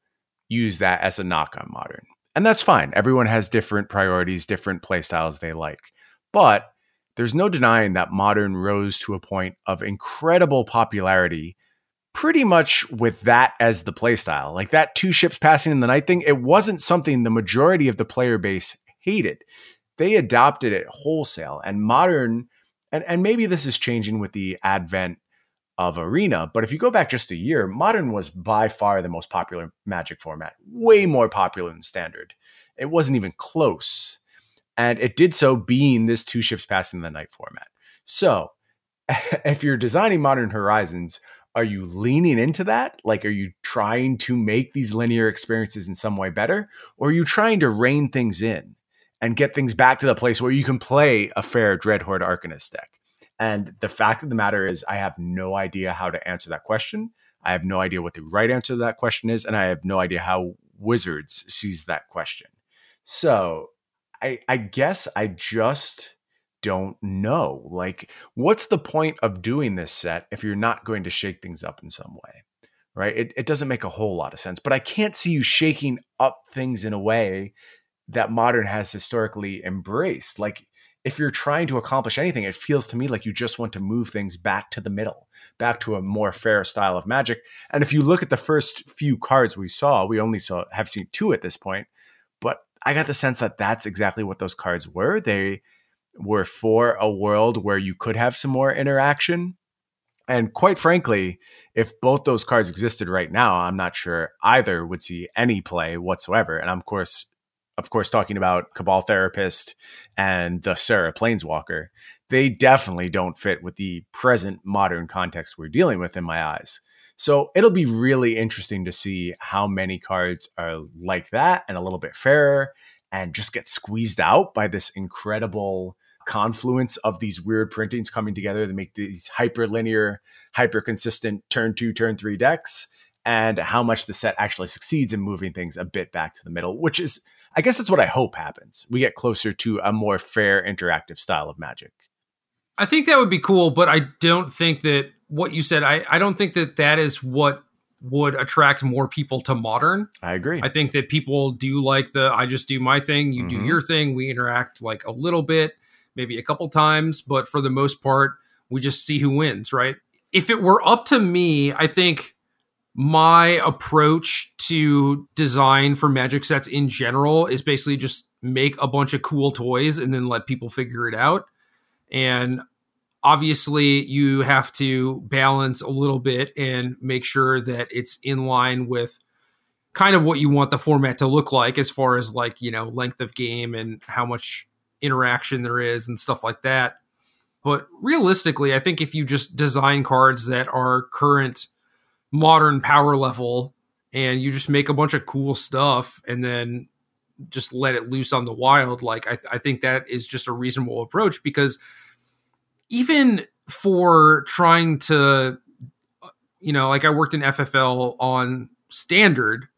use that as a knock on modern. And that's fine. Everyone has different priorities, different playstyles they like. But there's no denying that modern rose to a point of incredible popularity pretty much with that as the playstyle. Like that two ships passing in the night thing, it wasn't something the majority of the player base hated. They adopted it wholesale and modern and and maybe this is changing with the advent of arena, but if you go back just a year, modern was by far the most popular magic format, way more popular than standard. It wasn't even close. And it did so being this two ships passing in the night format. So, if you're designing modern horizons, are you leaning into that? Like, are you trying to make these linear experiences in some way better? Or are you trying to rein things in and get things back to the place where you can play a fair Dreadhorde Arcanist deck? And the fact of the matter is, I have no idea how to answer that question. I have no idea what the right answer to that question is, and I have no idea how Wizards sees that question. So I, I guess I just don't know. Like, what's the point of doing this set if you're not going to shake things up in some way? Right? It, it doesn't make a whole lot of sense. But I can't see you shaking up things in a way that modern has historically embraced. Like, if you're trying to accomplish anything, it feels to me like you just want to move things back to the middle, back to a more fair style of magic. And if you look at the first few cards we saw, we only saw have seen two at this point, but I got the sense that that's exactly what those cards were. They were for a world where you could have some more interaction. And quite frankly, if both those cards existed right now, I'm not sure either would see any play whatsoever. And I'm of course of course, talking about Cabal Therapist and the Serra Planeswalker, they definitely don't fit with the present modern context we're dealing with in my eyes. So it'll be really interesting to see how many cards are like that and a little bit fairer and just get squeezed out by this incredible confluence of these weird printings coming together to make these hyperlinear, hyper consistent turn two, turn three decks, and how much the set actually succeeds in moving things a bit back to the middle, which is I guess that's what I hope happens. We get closer to a more fair interactive style of magic. I think that would be cool, but I don't think that what you said, I, I don't think that that is what would attract more people to modern. I agree. I think that people do like the I just do my thing, you mm-hmm. do your thing, we interact like a little bit, maybe a couple times, but for the most part, we just see who wins, right? If it were up to me, I think my approach to design for magic sets in general is basically just make a bunch of cool toys and then let people figure it out. And obviously, you have to balance a little bit and make sure that it's in line with kind of what you want the format to look like as far as like, you know, length of game and how much interaction there is and stuff like that. But realistically, I think if you just design cards that are current modern power level and you just make a bunch of cool stuff and then just let it loose on the wild like I, th- I think that is just a reasonable approach because even for trying to you know like i worked in ffl on standard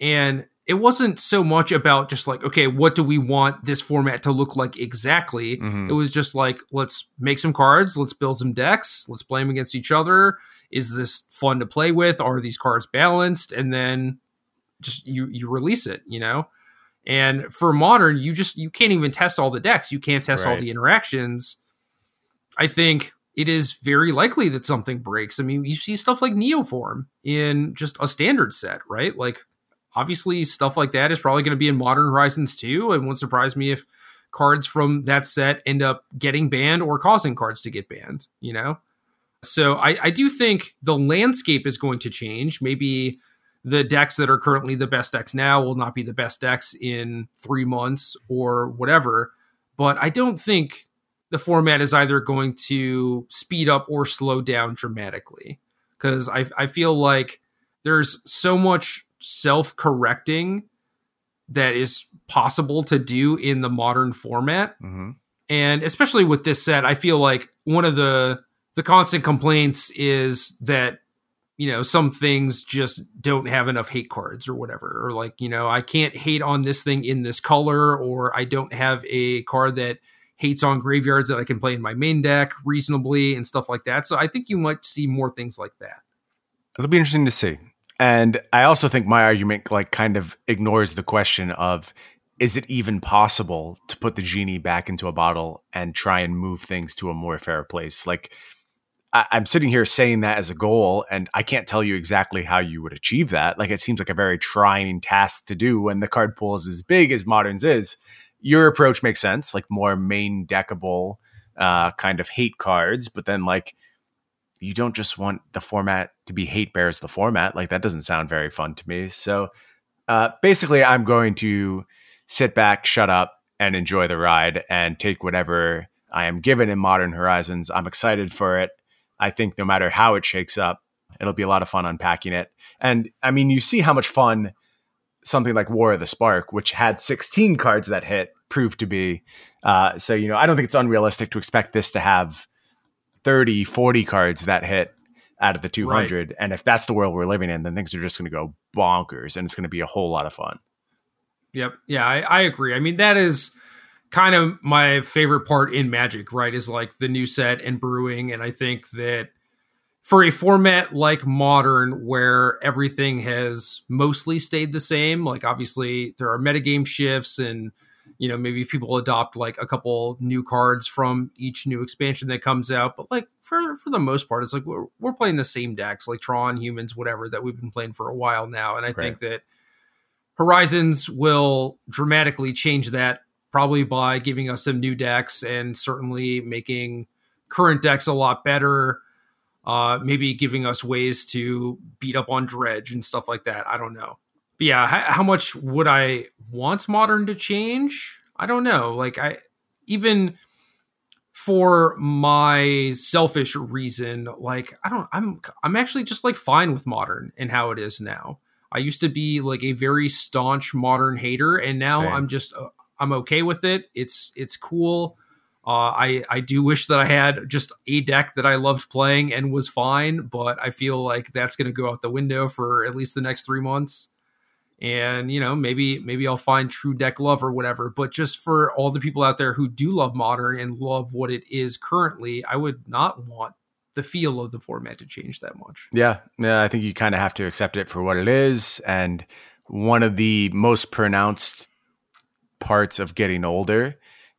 and it wasn't so much about just like okay what do we want this format to look like exactly mm-hmm. it was just like let's make some cards let's build some decks let's play them against each other is this fun to play with? Are these cards balanced? And then just you you release it, you know? And for modern, you just you can't even test all the decks. You can't test right. all the interactions. I think it is very likely that something breaks. I mean, you see stuff like Neoform in just a standard set, right? Like obviously stuff like that is probably going to be in Modern Horizons too. It wouldn't surprise me if cards from that set end up getting banned or causing cards to get banned, you know? So I, I do think the landscape is going to change. Maybe the decks that are currently the best decks now will not be the best decks in three months or whatever. But I don't think the format is either going to speed up or slow down dramatically because I, I feel like there's so much self correcting that is possible to do in the modern format. Mm-hmm. And especially with this set, I feel like one of the the constant complaints is that you know some things just don't have enough hate cards or whatever or like you know i can't hate on this thing in this color or i don't have a card that hates on graveyards that i can play in my main deck reasonably and stuff like that so i think you might see more things like that it'll be interesting to see and i also think my argument like kind of ignores the question of is it even possible to put the genie back into a bottle and try and move things to a more fair place like I, am sitting here saying that as a goal, and I can't tell you exactly how you would achieve that. Like it seems like a very trying task to do when the card pool is as big as Moderns is. Your approach makes sense, like more main deckable uh, kind of hate cards, but then like you don't just want the format to be hate bears the format. Like that doesn't sound very fun to me. So uh, basically, I'm going to sit back, shut up, and enjoy the ride, and take whatever I am given in Modern Horizons. I'm excited for it. I think no matter how it shakes up, it'll be a lot of fun unpacking it. And I mean, you see how much fun something like War of the Spark, which had 16 cards that hit, proved to be. Uh, so, you know, I don't think it's unrealistic to expect this to have 30, 40 cards that hit out of the 200. Right. And if that's the world we're living in, then things are just going to go bonkers and it's going to be a whole lot of fun. Yep. Yeah, I, I agree. I mean, that is kind of my favorite part in Magic, right? Is like the new set and brewing. And I think that for a format like modern where everything has mostly stayed the same like obviously there are metagame shifts and you know maybe people adopt like a couple new cards from each new expansion that comes out but like for for the most part it's like we're, we're playing the same decks like tron humans whatever that we've been playing for a while now and i right. think that horizons will dramatically change that probably by giving us some new decks and certainly making current decks a lot better uh, maybe giving us ways to beat up on dredge and stuff like that. I don't know. But yeah, how, how much would I want modern to change? I don't know. Like I even for my selfish reason, like I don't I'm I'm actually just like fine with modern and how it is now. I used to be like a very staunch modern hater and now Same. I'm just uh, I'm okay with it. It's it's cool. Uh, I I do wish that I had just a deck that I loved playing and was fine, but I feel like that's going to go out the window for at least the next three months. And you know, maybe maybe I'll find true deck love or whatever. But just for all the people out there who do love modern and love what it is currently, I would not want the feel of the format to change that much. Yeah, yeah, I think you kind of have to accept it for what it is. And one of the most pronounced parts of getting older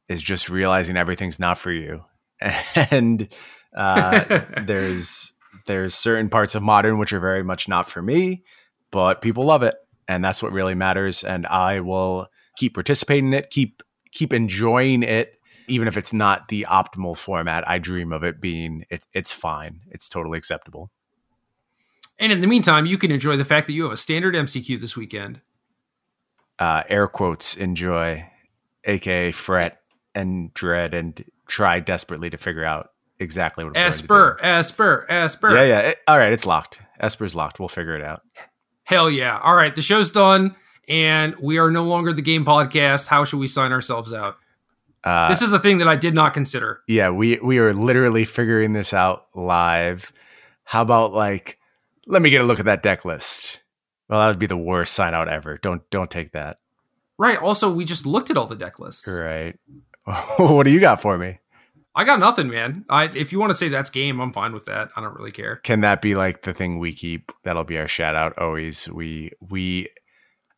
is just realizing everything's not for you. And uh, there's there's certain parts of modern which are very much not for me, but people love it, and that's what really matters. And I will keep participating in it, keep keep enjoying it, even if it's not the optimal format. I dream of it being it, it's fine, it's totally acceptable. And in the meantime, you can enjoy the fact that you have a standard MCQ this weekend. Uh, air quotes enjoy, aka fret and dread and try desperately to figure out exactly what Esper, Esper, Esper. Yeah, yeah. It, all right, it's locked. Esper's locked. We'll figure it out. Hell yeah. All right, the show's done and we are no longer the game podcast. How should we sign ourselves out? Uh, this is a thing that I did not consider. Yeah, we we are literally figuring this out live. How about like let me get a look at that deck list. Well, that would be the worst sign out ever. Don't don't take that. Right. Also, we just looked at all the deck lists. Right. what do you got for me? I got nothing, man. I if you want to say that's game, I'm fine with that. I don't really care. Can that be like the thing we keep? That'll be our shout out always. We we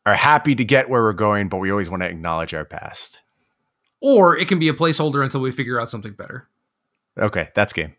are happy to get where we're going, but we always want to acknowledge our past. Or it can be a placeholder until we figure out something better. Okay, that's game.